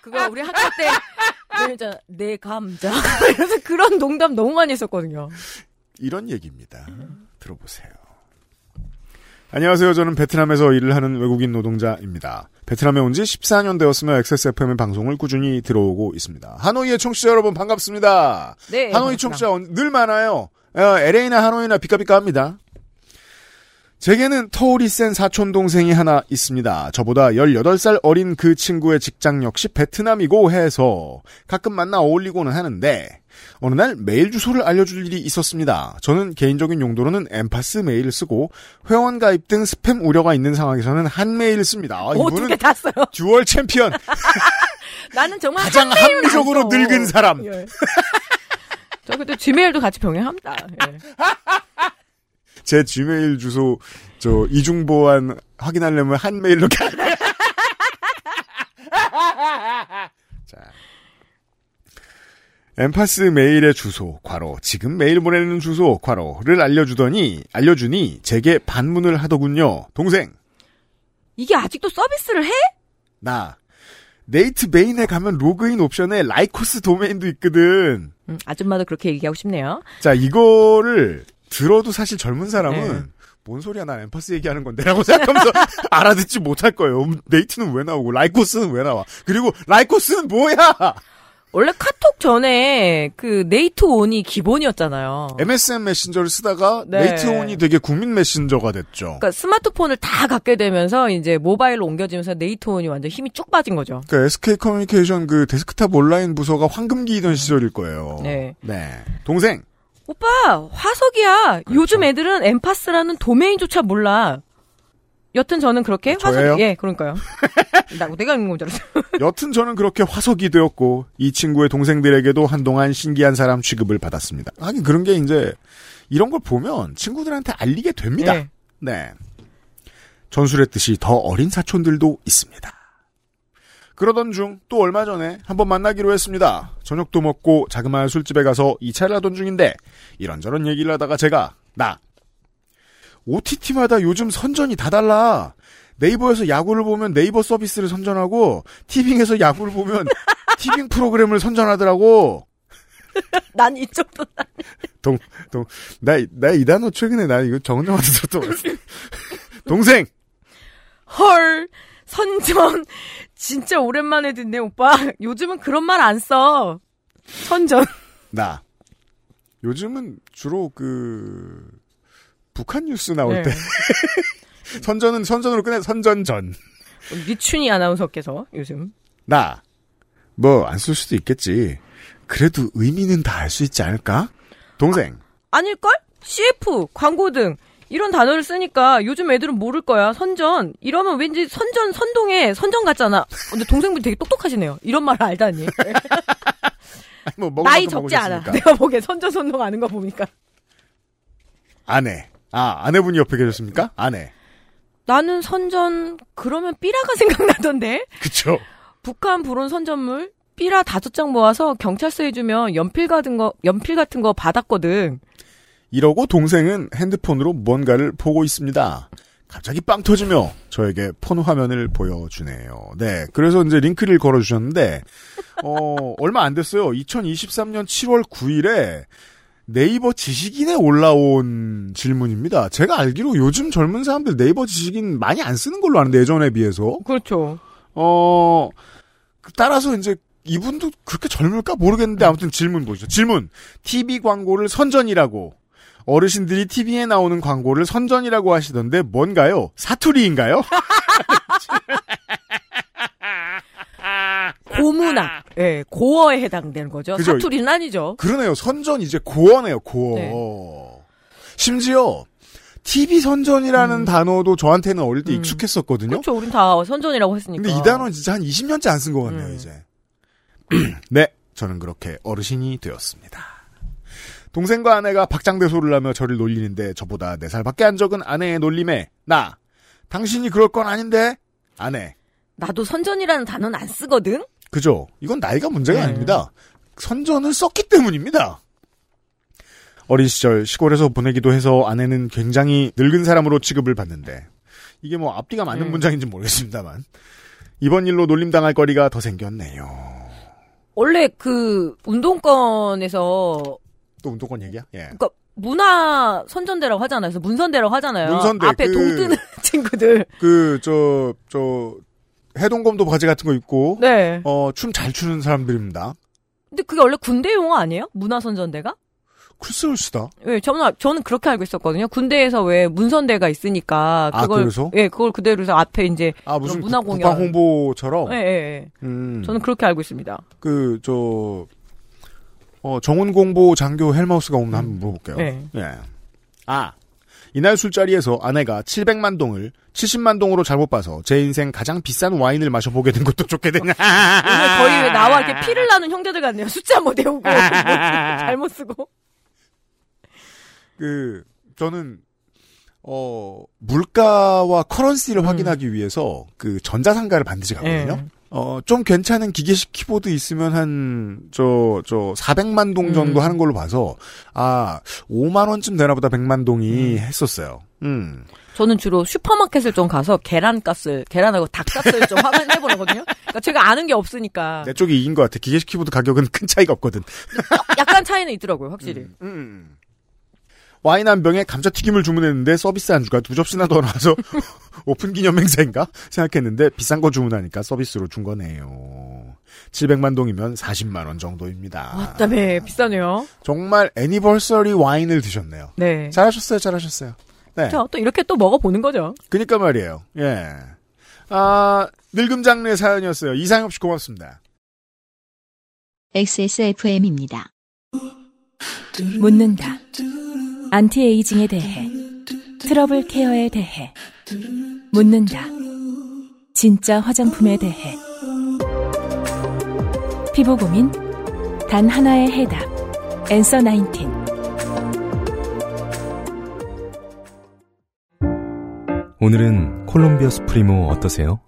그거 우리 학교 때, 내, 내 감자. <laughs> 그래서 그런 농담 너무 많이 했었거든요. 이런 얘기입니다. 들어보세요. 안녕하세요. 저는 베트남에서 일을 하는 외국인 노동자입니다. 베트남에 온 지 14년 되었으며 XSFM의 방송을 꾸준히 들어오고 있습니다. 하노이의 청취자 여러분 반갑습니다. 네. 하노이 청취자 언- 늘 많아요. 어, LA나 하노이나 비까비까 합니다. 제게는 터울이 센 사촌 동생이 하나 있습니다. 저보다 18살 어린 그 친구의 직장 역시 베트남이고 해서 가끔 만나 어울리고는 하는데 어느 날 메일 주소를 알려줄 일이 있었습니다. 저는 개인적인 용도로는 엠파스 메일을 쓰고 회원 가입 등 스팸 우려가 있는 상황에서는 한메일을 씁니다. 아, 이분은 두 개 다 써요. dual 챔피언 <laughs> 나는 정말 가장 합리적으로. 늙은 사람. 예. 저 그때 지메일도 같이 병행합니다. 예. <laughs> 제 지메일 주소 저 이중 보안 확인하려면 한 메일로 가. <laughs> 자. 엠파스 메일의 주소, 괄호, 지금 메일 보내는 주소, 괄호를 알려주더니, 알려주니, 제게 반문을 하더군요. 동생, 이게 아직도 서비스를 해? 나, 네이트 메인에 가면 로그인 옵션에 라이코스 도메인도 있거든. 음, 아줌마도 그렇게 얘기하고 싶네요. 자, 이거를 들어도 사실 젊은 사람은 네. 뭔 소리야, 난 엠파스 얘기하는 건데, 라고 <laughs> 생각하면서 알아듣지 못할 거예요. 음, 네이트는 왜 나오고, 라이코스는 왜 나와? 그리고, 라이코스는 뭐야! 원래 카톡 전에 그 네이트온이 기본이었잖아요. MSN 메신저를 쓰다가, 네. 네이트온이 되게 국민 메신저가 됐죠. 그러니까 스마트폰을 다 갖게 되면서 이제 모바일로 옮겨지면서 네이트온이 완전 힘이 쭉 빠진 거죠. 그 SK 커뮤니케이션 그 데스크탑 온라인 부서가 황금기이던 시절일 거예요. 네. 동생, 오빠 화석이야. 그렇죠. 요즘 애들은 엠파스라는 도메인조차 몰라. 여튼 저는 그렇게 저예요? 화석 예 그러니까요. <laughs> 나 내가 있는 건 줄 알았어. <laughs> 여튼 저는 그렇게 화석이 되었고, 이 친구의 동생들에게도 한동안 신기한 사람 취급을 받았습니다. 하긴 그런 게 이제, 이런 걸 보면 친구들한테 알리게 됩니다. 예. 네. 전술했듯이 더 어린 사촌들도 있습니다. 그러던 중 또 얼마 전에 한번 만나기로 했습니다. 저녁도 먹고 자그마한 술집에 가서 2차를 하던 중인데 이런저런 얘기를 하다가 제가 나 OTT마다 요즘 선전이 다 달라. 네이버에서 야구를 보면 네이버 서비스를 선전하고 티빙에서 야구를 보면 <laughs> 티빙 프로그램을 선전하더라고. 난 이쪽도 <laughs> 동, 동, 나, 나 이 단어 최근에 나 이거 정은정한테 들었던. <laughs> 동생! 헐 선전 <laughs> 진짜 오랜만에 듣네 오빠. 요즘은 그런 말 안 써. 선전. 나. 요즘은 주로 그, 북한 뉴스 나올 네. 때. <laughs> 선전은 선전으로 끝내, 선전전. 미춘이 아나운서께서 요즘 나. 뭐, 안 쓸 수도 있겠지. 그래도 의미는 다 알 수 있지 않을까? 동생. 아닐걸? CF 광고 등 이런 단어를 쓰니까 요즘 애들은 모를 거야. 선전 이러면 왠지 선전 선동에 선전 같잖아. 근데 동생분이 되게 똑똑하시네요. 이런 말을 알다니. <laughs> 뭐, 나이 적지 않아. 내가 보기에 선전 선동 아는 거 보니까. 아내. 아, 아내분이 옆에 계셨습니까? 아내. 나는 선전 그러면 삐라가 생각나던데. 그쵸. 북한 불온 선전물 삐라 다섯 장 모아서 경찰서에 주면 연필 같은 거 연필 같은 거 받았거든. 이러고 동생은 핸드폰으로 뭔가를 보고 있습니다. 갑자기 빵 터지며 저에게 폰 화면을 보여주네요. 네. 그래서 이제 링크를 걸어주셨는데, 어, 얼마 안 됐어요. 2023년 7월 9일에 네이버 지식인에 올라온 질문입니다. 제가 알기로 요즘 젊은 사람들 네이버 지식인 많이 안 쓰는 걸로 아는데 예전에 비해서. 그렇죠. 어, 따라서 이제 이분도 그렇게 젊을까 모르겠는데 아무튼 질문 보시죠. 질문. TV 광고를 선전이라고. 어르신들이 TV에 나오는 광고를 선전이라고 하시던데 뭔가요? 사투리인가요? <laughs> 고문학, 예, 고어에 해당되는 거죠. 그죠. 사투리는 아니죠. 그러네요. 선전 이제 고어네요. 고어. 네. 심지어 TV 선전이라는 단어도 저한테는 어릴 때 익숙했었거든요. 그렇죠. 우린 다 선전이라고 했으니까. 근데 이 단어는 진짜 한 20년째 안 쓴 것 같네요, 음. 이제. <clears throat> 네, 저는 그렇게 어르신이 되었습니다. 동생과 아내가 박장대소를 하며 저를 놀리는데 저보다 4살 밖에 한 적은 아내의 놀림에 나 당신이 그럴 건 아닌데 아내 나도 선전이라는 단어는 안 쓰거든. 그죠? 이건 나이가 문제가 네. 아닙니다. 선전을 썼기 때문입니다. 어린 시절 시골에서 보내기도 해서 아내는 굉장히 늙은 사람으로 취급을 받는데 이게 뭐 앞뒤가 맞는 음. 문장인지 모르겠습니다만 이번 일로 놀림당할 거리가 더 생겼네요. 원래 그 운동권에서 또 운동권 얘기야? 예. 그러니까 문화 선전대라고 하잖아요. 그래서 문선대라고 하잖아요. 문선대, 앞에 그- 동 뜨는 <laughs> 친구들. 그, 저, 저, 해동검도 바지 같은 거 입고, 네. 어, 춤 잘 추는 사람들입니다. 근데 그게 원래 군대 용어 아니에요? 문화 선전대가? 글쎄 올시다. 예, 저는 저는 그렇게 알고 있었거든요. 군대에서 왜 문선대가 있으니까 아, 그걸 그래서? 예, 그걸 그대로 해서 앞에 이제 아, 무슨 문화 국- 공연. 국방 홍보처럼? 예, 예, 예. 음, 저는 그렇게 알고 있습니다. 그, 저, 어, 정원공보 장교 헬마우스가 오면 한번 물어볼게요. 네. 예. 아, 이날 술자리에서 아내가 700만 동을 70만 동으로 잘못 봐서 제 인생 가장 비싼 와인을 마셔보게 된 것도 좋게 되냐. 오늘 거의 왜 나와 이렇게 피를 나는 형제들 같네요. 숫자 뭐 외우고 <laughs> 잘못 쓰고. 그 저는 어 물가와 커런시를 음. 확인하기 위해서 그 전자상가를 반드시 가거든요. 예. 어 좀 괜찮은 기계식 키보드 있으면 한 저 저 400만 동 정도 음. 하는 걸로 봐서 아 5만 원쯤 되나 보다 100만 동이 음. 했었어요. 음. 저는 주로 슈퍼마켓을 좀 가서 계란가스, 계란하고 닭가스를 좀 확인해 보거든요. 그러니까 제가 아는 게 없으니까 내 쪽이 이긴 것 같아. 기계식 키보드 가격은 <laughs> 큰 차이가 없거든. 약간 차이는 있더라고요, 확실히. 음. 와인 한 병에 감자튀김을 주문했는데 서비스 안주가 두 접시나 더 나와서 <laughs> 오픈 기념 행사인가 생각했는데 비싼 거 주문하니까 서비스로 준 거네요. 700만 동이면 40만 원 정도입니다. 맞다며 비싸네요. 정말 애니버서리 와인을 드셨네요. 네. 잘하셨어요, 잘하셨어요. 네. 자, 또 이렇게 또 먹어보는 거죠. 그니까 말이에요. 예. 아, 늙음 장르의 사연이었어요. 이상엽 씨 고맙습니다. XSFM입니다. 묻는다. anti-aging에 대해. trouble care에 대해. 묻는다. 진짜 화장품에 대해. 피부 고민? 단 하나의 해답. 앤서 19. 오늘은 콜롬비아 수프리모 어떠세요?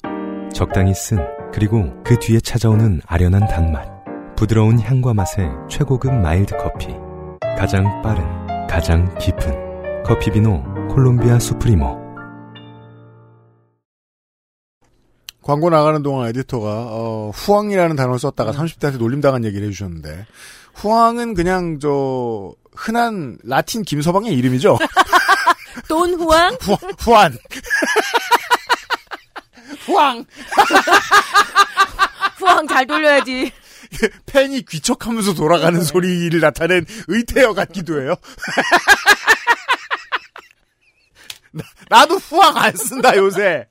적당히 쓴 그리고 그 뒤에 찾아오는 아련한 단맛 부드러운 향과 맛의 최고급 마일드 커피 가장 빠른 가장 깊은 커피 비노 콜롬비아 수프리모 광고 나가는 동안 에디터가 어, 후황이라는 단어를 썼다가 30대한테 놀림당한 얘기를 해주셨는데 후황은 그냥 저 흔한 라틴 김서방의 이름이죠. <laughs> 돈 후왕? 후, 후안. <laughs> 후황. <laughs> 후왕 잘 돌려야지. <laughs> 팬이 귀척하면서 돌아가는 소리를 나타낸 의태어 같기도 해요. <laughs> 나, 나도 후황 안 쓴다 요새.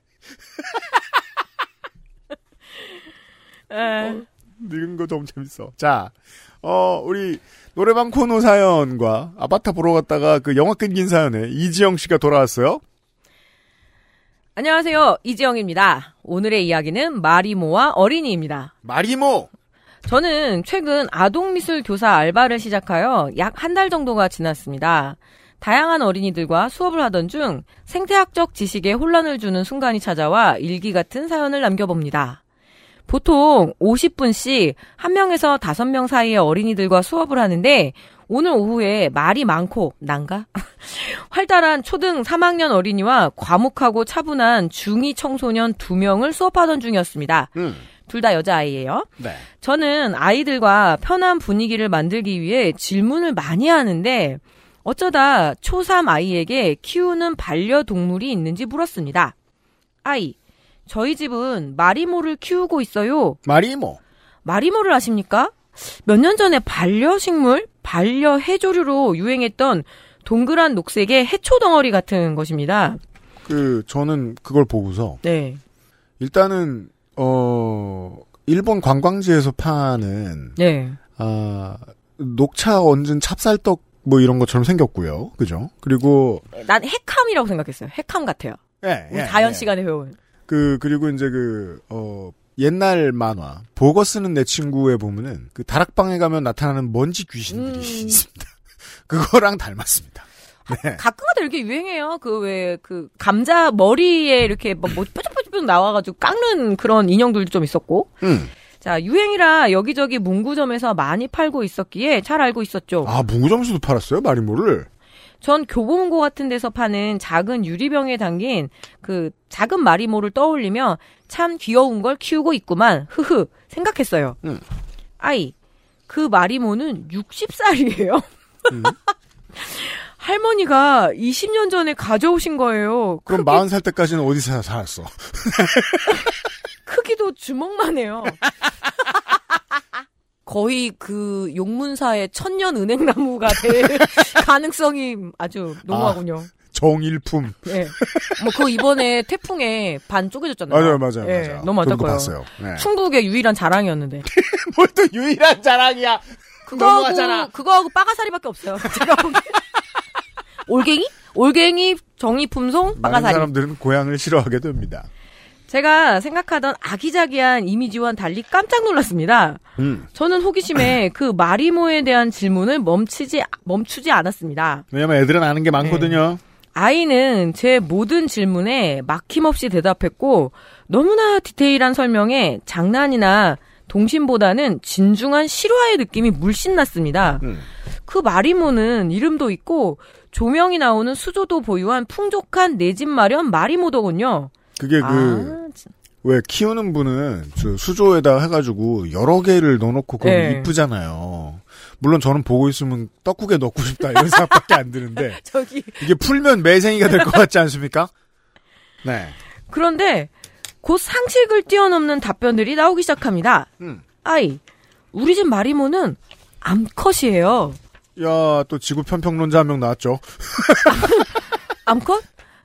에. 늙은 거 너무 재밌어. 자, 어, 우리 노래방 코너 사연과 아바타 보러 갔다가 그 영화 끊긴 사연에 이지영 씨가 돌아왔어요. 안녕하세요. 이지영입니다. 오늘의 이야기는 마리모와 어린이입니다. 마리모! 저는 최근 아동미술 교사 알바를 시작하여 약 한 달 정도가 지났습니다. 다양한 어린이들과 수업을 하던 중 생태학적 지식에 혼란을 주는 순간이 찾아와 일기 같은 사연을 남겨봅니다. 보통 50분씩 한 명에서 다섯 명 사이의 어린이들과 수업을 하는데 오늘 오후에 말이 많고 난가 <laughs> 활달한 초등 3학년 어린이와 과묵하고 차분한 중2 청소년 두 명을 수업하던 중이었습니다. 음. 둘 다 여자아이예요. 네. 저는 아이들과 편한 분위기를 만들기 위해 질문을 많이 하는데 어쩌다 초3 아이에게 키우는 반려동물이 있는지 물었습니다. 아이, 저희 집은 마리모를 키우고 있어요. 마리모. 마리모를 아십니까? 몇 년 전에 반려식물, 반려해조류로 유행했던 동그란 녹색의 해초 덩어리 같은 것입니다. 그 저는 그걸 보고서 네. 일단은 어 일본 관광지에서 파는 네. 아 녹차 얹은 찹쌀떡 뭐 이런 것처럼 생겼고요. 그죠? 그리고 난 해캄이라고 생각했어요. 해캄 같아요. 예, 우리 예, 다연 예. 시간에 배운. 그 그리고 이제 그어 옛날 만화 보거 쓰는 내 친구에 보면은 그 다락방에 가면 나타나는 먼지 귀신들이 음. 있습니다. <laughs> 그거랑 닮았습니다. 네. 가끔가다 이렇게 유행해요. 그 왜그 감자 머리에 이렇게 뭐, 뭐 뾰족뾰족 나와가지고 깎는 그런 인형들도 좀 있었고. 음. 자 유행이라 여기저기 문구점에서 많이 팔고 있었기에 잘 알고 있었죠. 아 문구점에서도 팔았어요 마리모를. 전 교보문고 같은 데서 파는 작은 유리병에 담긴 그 작은 마리모를 떠올리며 참 귀여운 걸 키우고 있구만. 흐흐 생각했어요. 음. 아이 그 마리모는 60살이에요. 음. <laughs> 할머니가 20년 전에 가져오신 거예요. 그럼 마흔 살 때까지는 어디서 살았어? <laughs> 크기도 주먹만 해요. <laughs> 거의 그 용문사의 천년 은행나무가 될 <laughs> 가능성이 아주 농후하군요. 정일품. 예. 뭐, 그 이번에 태풍에 반 쪼개졌잖아요. 맞아요, 맞아요, 예, 맞아요. 너무. 봤어요. 네. 충북의 유일한 자랑이었는데. 뭘 또 유일한 자랑이야. 그거하고, 그거하고 빠가사리밖에 없어요. 제가 보기엔. 올갱이? 올갱이, 정이품송, 많은 빠가사리. 사람들은 고향을 싫어하게 됩니다. 제가 생각하던 아기자기한 이미지와는 달리 깜짝 놀랐습니다. 음. 저는 호기심에 <clears throat> 그 마리모에 대한 질문을 멈추지, 멈추지 않았습니다. 왜냐면 애들은 아는 게 많거든요. 아이는 제 모든 질문에 막힘없이 대답했고 너무나 디테일한 설명에 장난이나 동심보다는 진중한 실화의 느낌이 물씬 났습니다. 음. 그 마리모는 이름도 있고 조명이 나오는 수조도 보유한 풍족한 내 집 마련 마리모더군요. 그게 그, 아, 진- 왜 키우는 분은 저 수조에다 해가지고 여러 개를 넣어놓고 그거 네. 이쁘잖아요. 물론 저는 보고 있으면 떡국에 넣고 싶다 이런 <laughs> 생각밖에 안 드는데 저기 이게 풀면 매생이가 될 것 같지 않습니까? 네. 그런데 곧 상식을 뛰어넘는 답변들이 나오기 시작합니다. 음. 아이, 우리 집 마리모는 암컷이에요. 야, 또 지구 편평론자 한 명 나왔죠. <laughs> 암컷?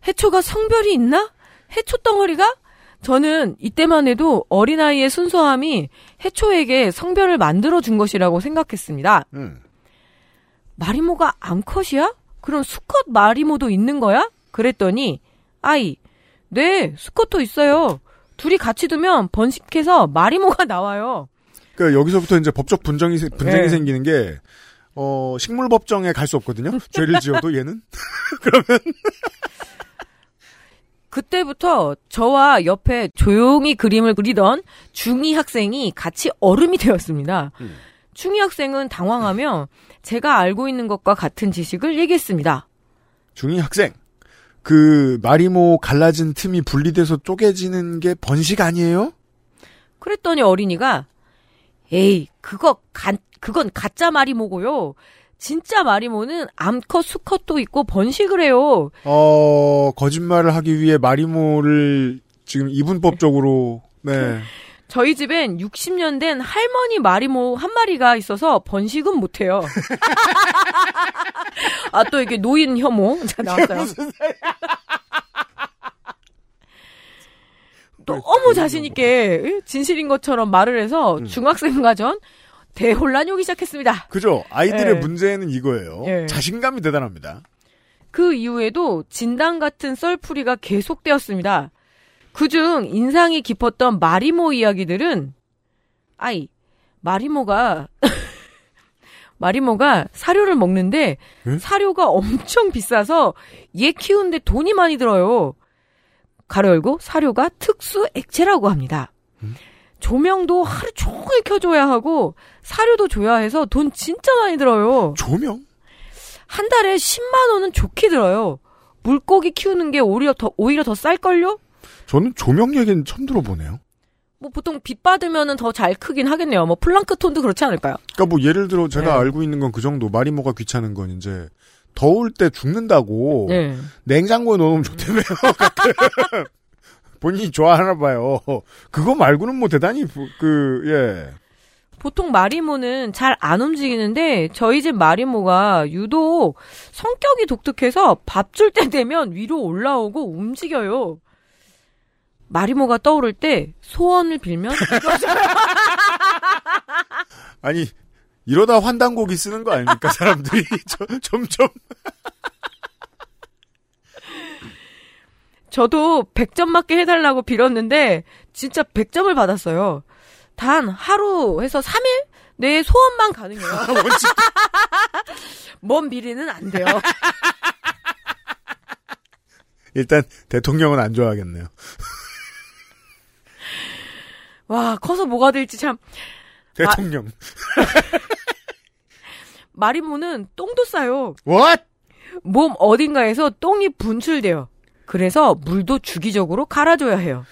해초가 성별이 있나? 해초 덩어리가? 저는 이때만 해도 어린아이의 순수함이 해초에게 성별을 만들어준 것이라고 생각했습니다. 음. 마리모가 암컷이야? 그럼 수컷 마리모도 있는 거야? 그랬더니, 아이, 네, 수컷도 있어요. 둘이 같이 두면 번식해서 마리모가 <laughs> 나와요. 그러니까 여기서부터 이제 법적 분쟁이 세- 분쟁이 네. 생기는 게 어, 식물 법정에 갈 수 없거든요. 죄를 지어도 얘는 <laughs> 그때부터 저와 옆에 조용히 그림을 그리던 중2 학생이 같이 얼음이 되었습니다. 음. 중2 학생은 당황하며 제가 알고 있는 것과 같은 지식을 얘기했습니다. 중이 학생. 그 마리모 갈라진 틈이 분리돼서 쪼개지는 게 번식 아니에요? 그랬더니 어린이가 에이 그거 간 그건 가짜 마리모고요. 진짜 마리모는 암컷 수컷도 있고 번식을 해요. 어, 거짓말을 하기 위해 마리모를 지금 이분법적으로 네. 저희 집엔 60년 된 할머니 마리모 한 마리가 있어서 번식은 못해요. <laughs> 아, 또 이게 노인 혐오. <laughs> 자, 나왔어요. 너무 자신있게 진실인 것처럼 말을 해서 중학생과 전 대혼란이 오기 시작했습니다. 그죠? 아이들의 예. 문제는 이거예요. 예. 자신감이 대단합니다. 그 이후에도 진단 같은 썰풀이가 계속되었습니다. 그중 인상이 깊었던 마리모 이야기들은 아이 마리모가 <laughs> 마리모가 사료를 먹는데 응? 사료가 엄청 비싸서 얘 키우는데 돈이 많이 들어요. 가로 열고 사료가 특수 액체라고 합니다. 조명도 하루 종일 켜줘야 하고 사료도 줘야 해서 돈 진짜 많이 들어요. 조명? 한 달에 10만 원은 좋게 들어요. 물고기 키우는 게 오히려 더 오히려 더 쌀걸요? 저는 조명 얘기는 처음 들어보네요. 뭐 보통 빛 받으면은 더 잘 크긴 하겠네요. 뭐 플랑크톤도 그렇지 않을까요? 그러니까 뭐 예를 들어 제가 네. 알고 있는 건 그 정도. 마리모가 귀찮은 건 이제 더울 때 죽는다고 네. 냉장고에 넣어놓으면 좋다며요. <laughs> 본인이 좋아하나 봐요. <laughs> 그거 말고는 뭐 대단히 부- 그 예. 보통 마리모는 잘 안 움직이는데 저희 집 마리모가 유독 성격이 독특해서 밥 줄 때 되면 위로 올라오고 움직여요. 마리모가 떠오를 때 소원을 빌면 <laughs> 아니 이러다 환단곡이 쓰는 거 아닙니까 사람들이 <laughs> 저- 점점 저도 100점 맞게 해달라고 빌었는데 진짜 100점을 받았어요. 단 하루 해서 3일 내 소원만 가능해요. <laughs> 먼 미래는 안 돼요. <laughs> 일단 대통령은 안 좋아하겠네요. <laughs> 와 커서 뭐가 될지 참 대통령. 마리모는 똥도 싸요. What? 몸 어딘가에서 똥이 분출돼요. 그래서 물도 주기적으로 갈아줘야 해요.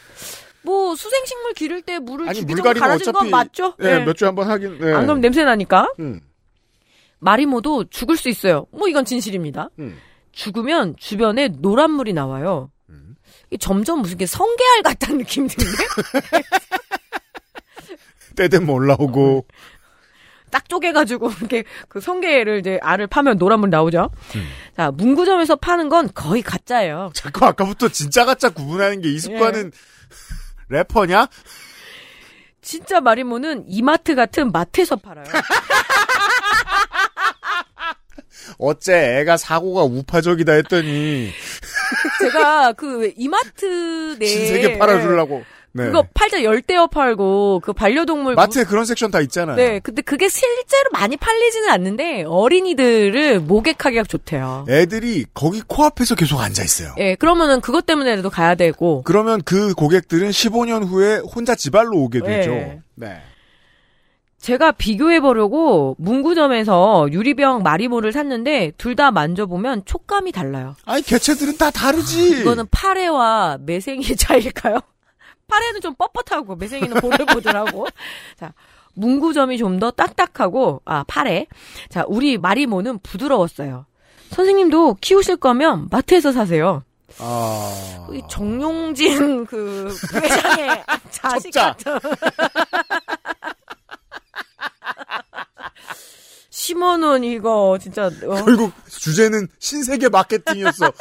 뭐 수생식물 기를 때 물을 아니 주기적으로 갈아주는 어차피 건 맞죠? 예, 네. 몇 주에 한 번 하긴. 예. 안 그럼 냄새 나니까. 음. 마리모도 죽을 수 있어요. 뭐 이건 진실입니다. 음. 죽으면 주변에 노란 물이 나와요. 이게 점점 무슨 게 성게알 같다는 느낌이 드는데 <laughs> 때 되면 올라오고. 딱 쪼개가지고 <laughs> 이렇게 그 성게를 이제 알을 파면 노란 물 나오죠. 음. 자 문구점에서 파는 건 거의 가짜예요. 자꾸 아까부터 진짜 가짜 구분하는 게 이 습관은 <laughs> 래퍼냐? 진짜 마리모는 이마트 같은 마트에서 팔아요. <laughs> 어째 애가 사고가 우파적이다 했더니 제가 그왜 이마트 내 신세계 팔아주려고. 네. 그거 팔자 열대어 팔고 그 반려동물 마트에 그런 섹션 다 있잖아요. 네, 근데 그게 실제로 많이 팔리지는 않는데 어린이들을 모객하기가 좋대요. 애들이 거기 코앞에서 계속 앉아 있어요. 예, 그러면은 그것 때문에라도 가야 되고 그러면 그 고객들은 15년 후에 혼자 지발로 오게 되죠. 네. 네. 제가 비교해 보려고 문구점에서 유리병 마리모를 샀는데 둘 다 만져보면 촉감이 달라요. 아니 개체들은 다 다르지. 이거는 파래와 매생이의 <laughs> 차이일까요? 파래는 좀 뻣뻣하고 매생이는 보들보들하고. <laughs> 자, 문구점이 좀 더 딱딱하고 아 파래. 자, 우리 마리모는 부드러웠어요. 선생님도 키우실 거면 마트에서 사세요. 아. 이 정용진 <laughs> 그 회장의 자식. 같은. <laughs> 10만 원 이거 진짜 어, 결국 주제는 신세계 마케팅이었어.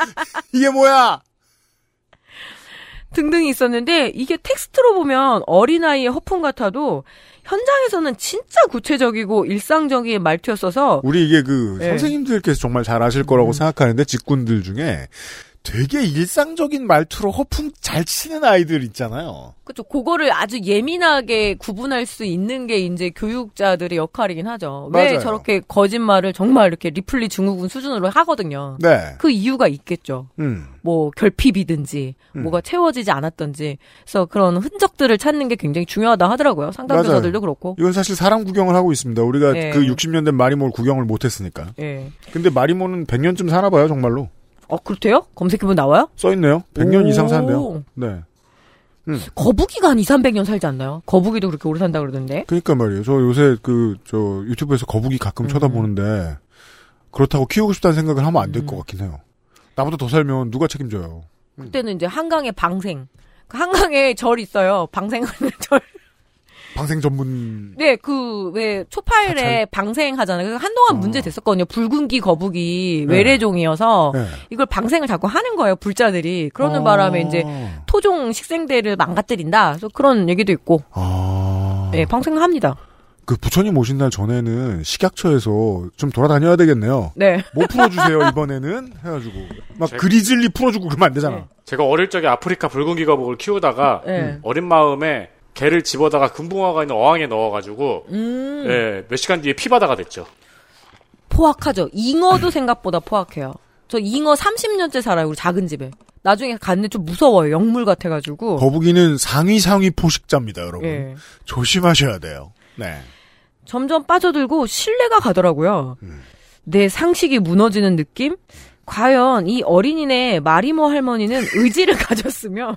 이게 뭐야? 등등이 있었는데 이게 텍스트로 보면 어린아이의 허풍 같아도 현장에서는 진짜 구체적이고 일상적인 말투였어서 우리 이게 그 네. 선생님들께서 정말 잘 아실 거라고 음. 생각하는데 직군들 중에 되게 일상적인 말투로 허풍 잘 치는 아이들 있잖아요. 그쵸 그거를 아주 예민하게 구분할 수 있는 게 이제 교육자들의 역할이긴 하죠. 왜 맞아요. 저렇게 거짓말을 정말 이렇게 리플리 증후군 수준으로 하거든요. 네. 그 이유가 있겠죠. 음. 뭐 결핍이든지 음. 뭐가 채워지지 않았던지 그래서 그런 흔적들을 찾는 게 굉장히 중요하다 하더라고요. 상담교사들도 그렇고. 이건 사실 사람 구경을 하고 있습니다. 우리가 네. 그 60년 된 마리모를 구경을 못 했으니까. 예. 근데 마리모는 100년쯤 사나 봐요, 정말로. 어 그렇대요? 검색해보면 나와요? 써 있네요. 100년 오. 이상 산대요. 네. 거북이가 한 2, 300년 살지 않나요? 거북이도 그렇게 오래 산다 그러던데. 그러니까 말이에요. 저 요새 그 저 유튜브에서 거북이 가끔 음. 쳐다보는데 그렇다고 키우고 싶다는 생각을 하면 안될 음. 것 같긴 해요. 나보다 더 살면 누가 책임져요? 그때는 이제 한강에 방생. 그 한강에 절 있어요. 방생하는 <laughs> 절. 방생 전문 네, 그, 왜, 초파일에 방생 하잖아요. 그래서 한동안 어. 문제 됐었거든요. 붉은기 거북이 네. 외래종이어서 네. 이걸 방생을 자꾸 하는 거예요. 불자들이. 그러는 바람에 이제 토종 식생대를 망가뜨린다. 그래서 그런 얘기도 있고. 아. 네, 방생합니다. 그 부처님 오신 날 전에는 식약처에서 좀 돌아다녀야 되겠네요. 네. 뭐 풀어주세요 이번에는 해가지고 막 제- 그리즐리 풀어주고 그러면 안 되잖아. 네. 제가 어릴 적에 아프리카 붉은기 거북을 키우다가 네. 어린 마음에 개를 집어다가 금붕어가 있는 어항에 넣어가지고 음. 예, 몇 시간 뒤에 피바다가 됐죠. 포악하죠. 잉어도 생각보다 포악해요. 저 잉어 30년째 살아요. 우리 작은 집에. 나중에 갔는데 좀 무서워요. 영물 같아가지고. 거북이는 상위 상위 포식자입니다, 여러분. 예. 조심하셔야 돼요. 네. 점점 빠져들고 신뢰가 가더라고요. 음. 내 상식이 무너지는 느낌? 과연 이 어린이네 마리모 할머니는 의지를 <laughs> 가졌으며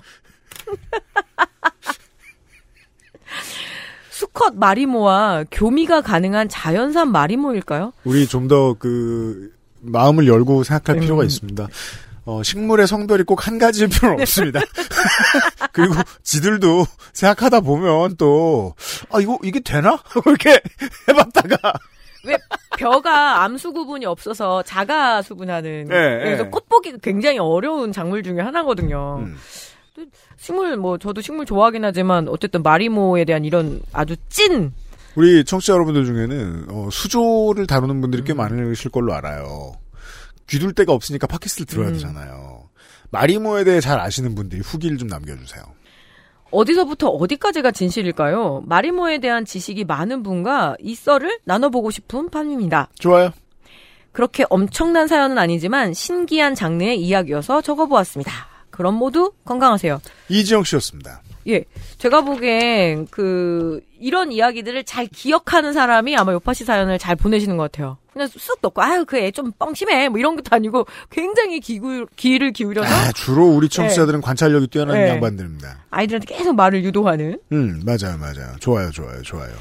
수컷 마리모와 교미가 가능한 자연산 마리모일까요? 우리 좀 더 그 마음을 열고 생각할 음. 필요가 있습니다. 어, 식물의 성별이 꼭 한 가지일 필요는 없습니다. <laughs> 그리고 지들도 생각하다 보면 또, 아, 이거, 이게 되나? <laughs> 이렇게 해봤다가. 왜 벼가 암수 구분이 없어서 자가 수분하는 네, 그래서 네. 꽃 보기 굉장히 어려운 작물 중에 하나거든요. 음. 식물 뭐 저도 식물 좋아하긴 하지만 어쨌든 마리모에 대한 이런 아주 찐 우리 청취자 여러분들 중에는, 어, 수조를 다루는 분들이 음. 꽤 많으실 걸로 알아요. 귀둘 데가 없으니까 팟캐스트를 들어야 음. 되잖아요. 마리모에 대해 잘 아시는 분들이 후기를 좀 남겨주세요. 어디서부터 어디까지가 진실일까요? 마리모에 대한 지식이 많은 분과 이 썰을 나눠보고 싶은 판입니다. 좋아요. 그렇게 엄청난 사연은 아니지만 신기한 장르의 이야기여서 적어보았습니다. 그럼 모두 건강하세요. 이지영 씨였습니다. 예, 제가 보기엔 그 이런 이야기들을 잘 기억하는 사람이 아마 요파시 사연을 잘 보내시는 것 같아요. 그냥 쑥 넣고 아유 그 애 좀 뻥심해 뭐 이런 것도 아니고 굉장히 기구, 귀를 기울여서 아, 주로 우리 청취자들은 관찰력이 뛰어난 네. 양반들입니다. 아이들한테 계속 말을 유도하는 음, 맞아요, 맞아요. 좋아요, 좋아요, 좋아요.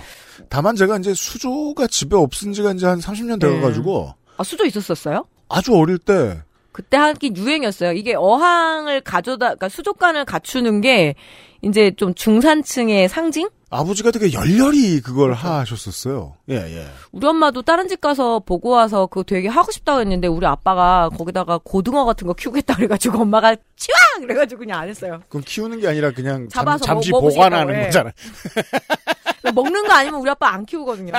다만 제가 이제 수조가 집에 없은 지가 이제 한 30년 돼가지고 아 수조 있었었어요? 아주 어릴 때 그때 하긴 유행이었어요. 이게 어항을 가져다, 그러니까 수족관을 갖추는 게 이제 좀 중산층의 상징? 아버지가 되게 열렬히 그걸 그렇죠. 하셨었어요. 예, 예. 우리 엄마도 다른 집 가서 보고 와서 그거 되게 하고 싶다고 했는데 우리 아빠가 거기다가 고등어 같은 거 키우겠다 그래가지고 엄마가 치와! 그래가지고 그냥 안 했어요. 그럼 키우는 게 아니라 그냥 잠, 잡아서 잠시 먹- 먹으시겠다고, 보관하는 예. 거잖아요. <laughs> 먹는 거 아니면 우리 아빠 안 키우거든요.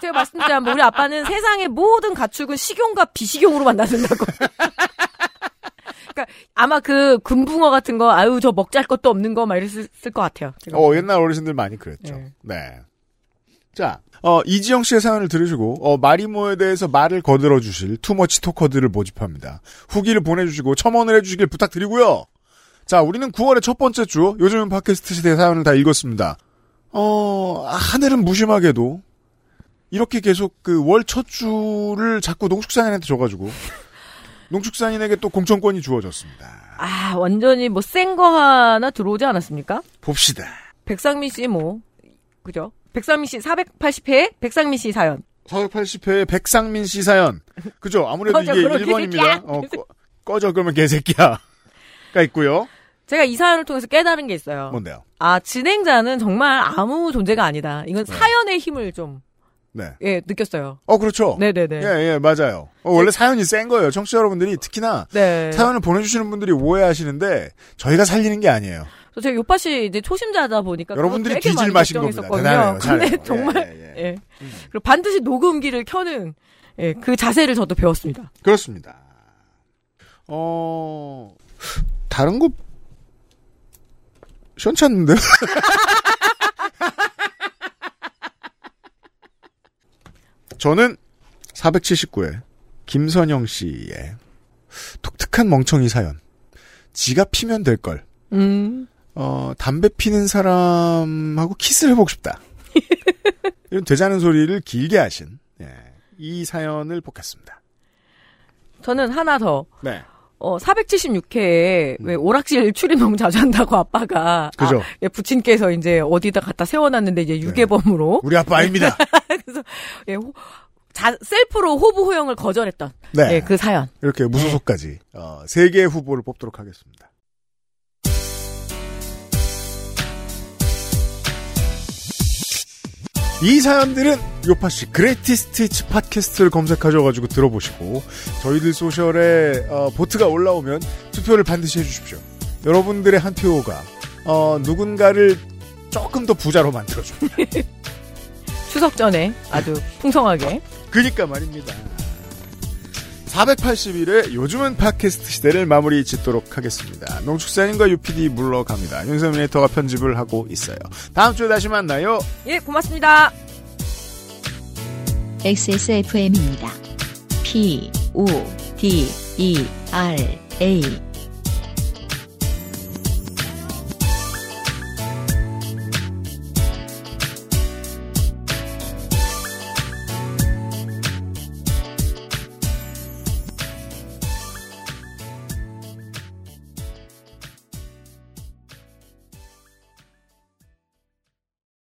제가 말씀드리면 우리 아빠는 세상의 모든 가축은 식용과 비식용으로 만나는다고. <laughs> 아마 그 금붕어 같은 거 아유 저 먹잘 것도 없는 거 막 이랬을 것 같아요. 제가. 어, 옛날 어르신들 많이 그랬죠. 네. 네. 자, 어, 이지영 씨의 사연을 들으시고, 어, 마리모에 대해서 말을 거들어 주실 투머치 토커들을 모집합니다. 후기를 보내주시고 첨언을 해주시길 부탁드리고요. 자, 우리는 9월의 첫 번째 주, 요즘은 팟캐스트 시대 사연을 다 읽었습니다. 어, 하늘은 무심하게도, 이렇게 계속 그 월 첫 주를 자꾸 농축산인한테 줘가지고, 농축산인에게 또 공천권이 주어졌습니다. 아 완전히 뭐 센 거 하나 들어오지 않았습니까? 봅시다. 백상미 씨뭐 그죠? 백상미 씨 480회 백상미 씨 사연. 480회의 백상민 씨 사연. 그죠? 아무래도 꺼져, 이게 그럼 1번입니다. 개새끼야. 어, 꺼, 꺼져, 그러면 개새끼야. 가 있고요. 제가 이 사연을 통해서 깨달은 게 있어요. 뭔데요? 아 진행자는 정말 아무 존재가 아니다. 이건 사연의 힘을 좀 네. 예, 느꼈어요. 어, 그렇죠. 네네네. 예, 예, 맞아요. 어, 원래 사연이 센 거예요. 청취자 여러분들이 특히나 네. 사연을 보내주시는 분들이 오해하시는데 저희가 살리는 게 아니에요. 제가 요파 씨 이제 초심자다 보니까 여러분들이 뒤질 마신 겁니다. 대단해요. 근데 잘해요. 정말 예, 예, 예. 그리고 반드시 녹음기를 켜는 예, 그 자세를 저도 배웠습니다. 그렇습니다. 어, 다른 거, 시원찮는데요? <laughs> 저는 479회 김선영 씨의 독특한 멍청이 사연. 지가 피면 될 걸. 음. 어, 담배 피는 사람하고 키스를 해보고 싶다. <laughs> 이런 되자는 소리를 길게 하신, 예, 이 사연을 뽑겠습니다. 저는 하나 더. 네. 어, 476회에 왜 오락실 출입 너무 자주 한다고 아빠가 음. 그죠. 아, 예, 부친께서 이제 어디다 갖다 세워놨는데 이제 유괴범으로 우리 아빠 아닙니다. <laughs> 예, 호- 자, 셀프로 호부 호영을 거절했던 네. 예, 그 사연. 이렇게 무소속까지, 어, 세 개의 후보를 뽑도록 하겠습니다. 이 사연들은 요팟시 greatest hits 팟캐스트를 검색하셔가지고 들어보시고 저희들 소셜에 어, vote가 올라오면 투표를 반드시 해주십시오. 여러분들의 한 표가 어, 누군가를 조금 더 부자로 만들어줍니다. <laughs> 추석 전에 아주 풍성하게. 그니까 말입니다. 481회 요즘은 팟캐스트 시대를 마무리 짓도록 하겠습니다. 농축사님과 UPD 물러갑니다. 윤세민 에디터가 편집을 하고 있어요. 다음 주에 다시 만나요. 예, 고맙습니다. XSFM입니다. P, O, D E R A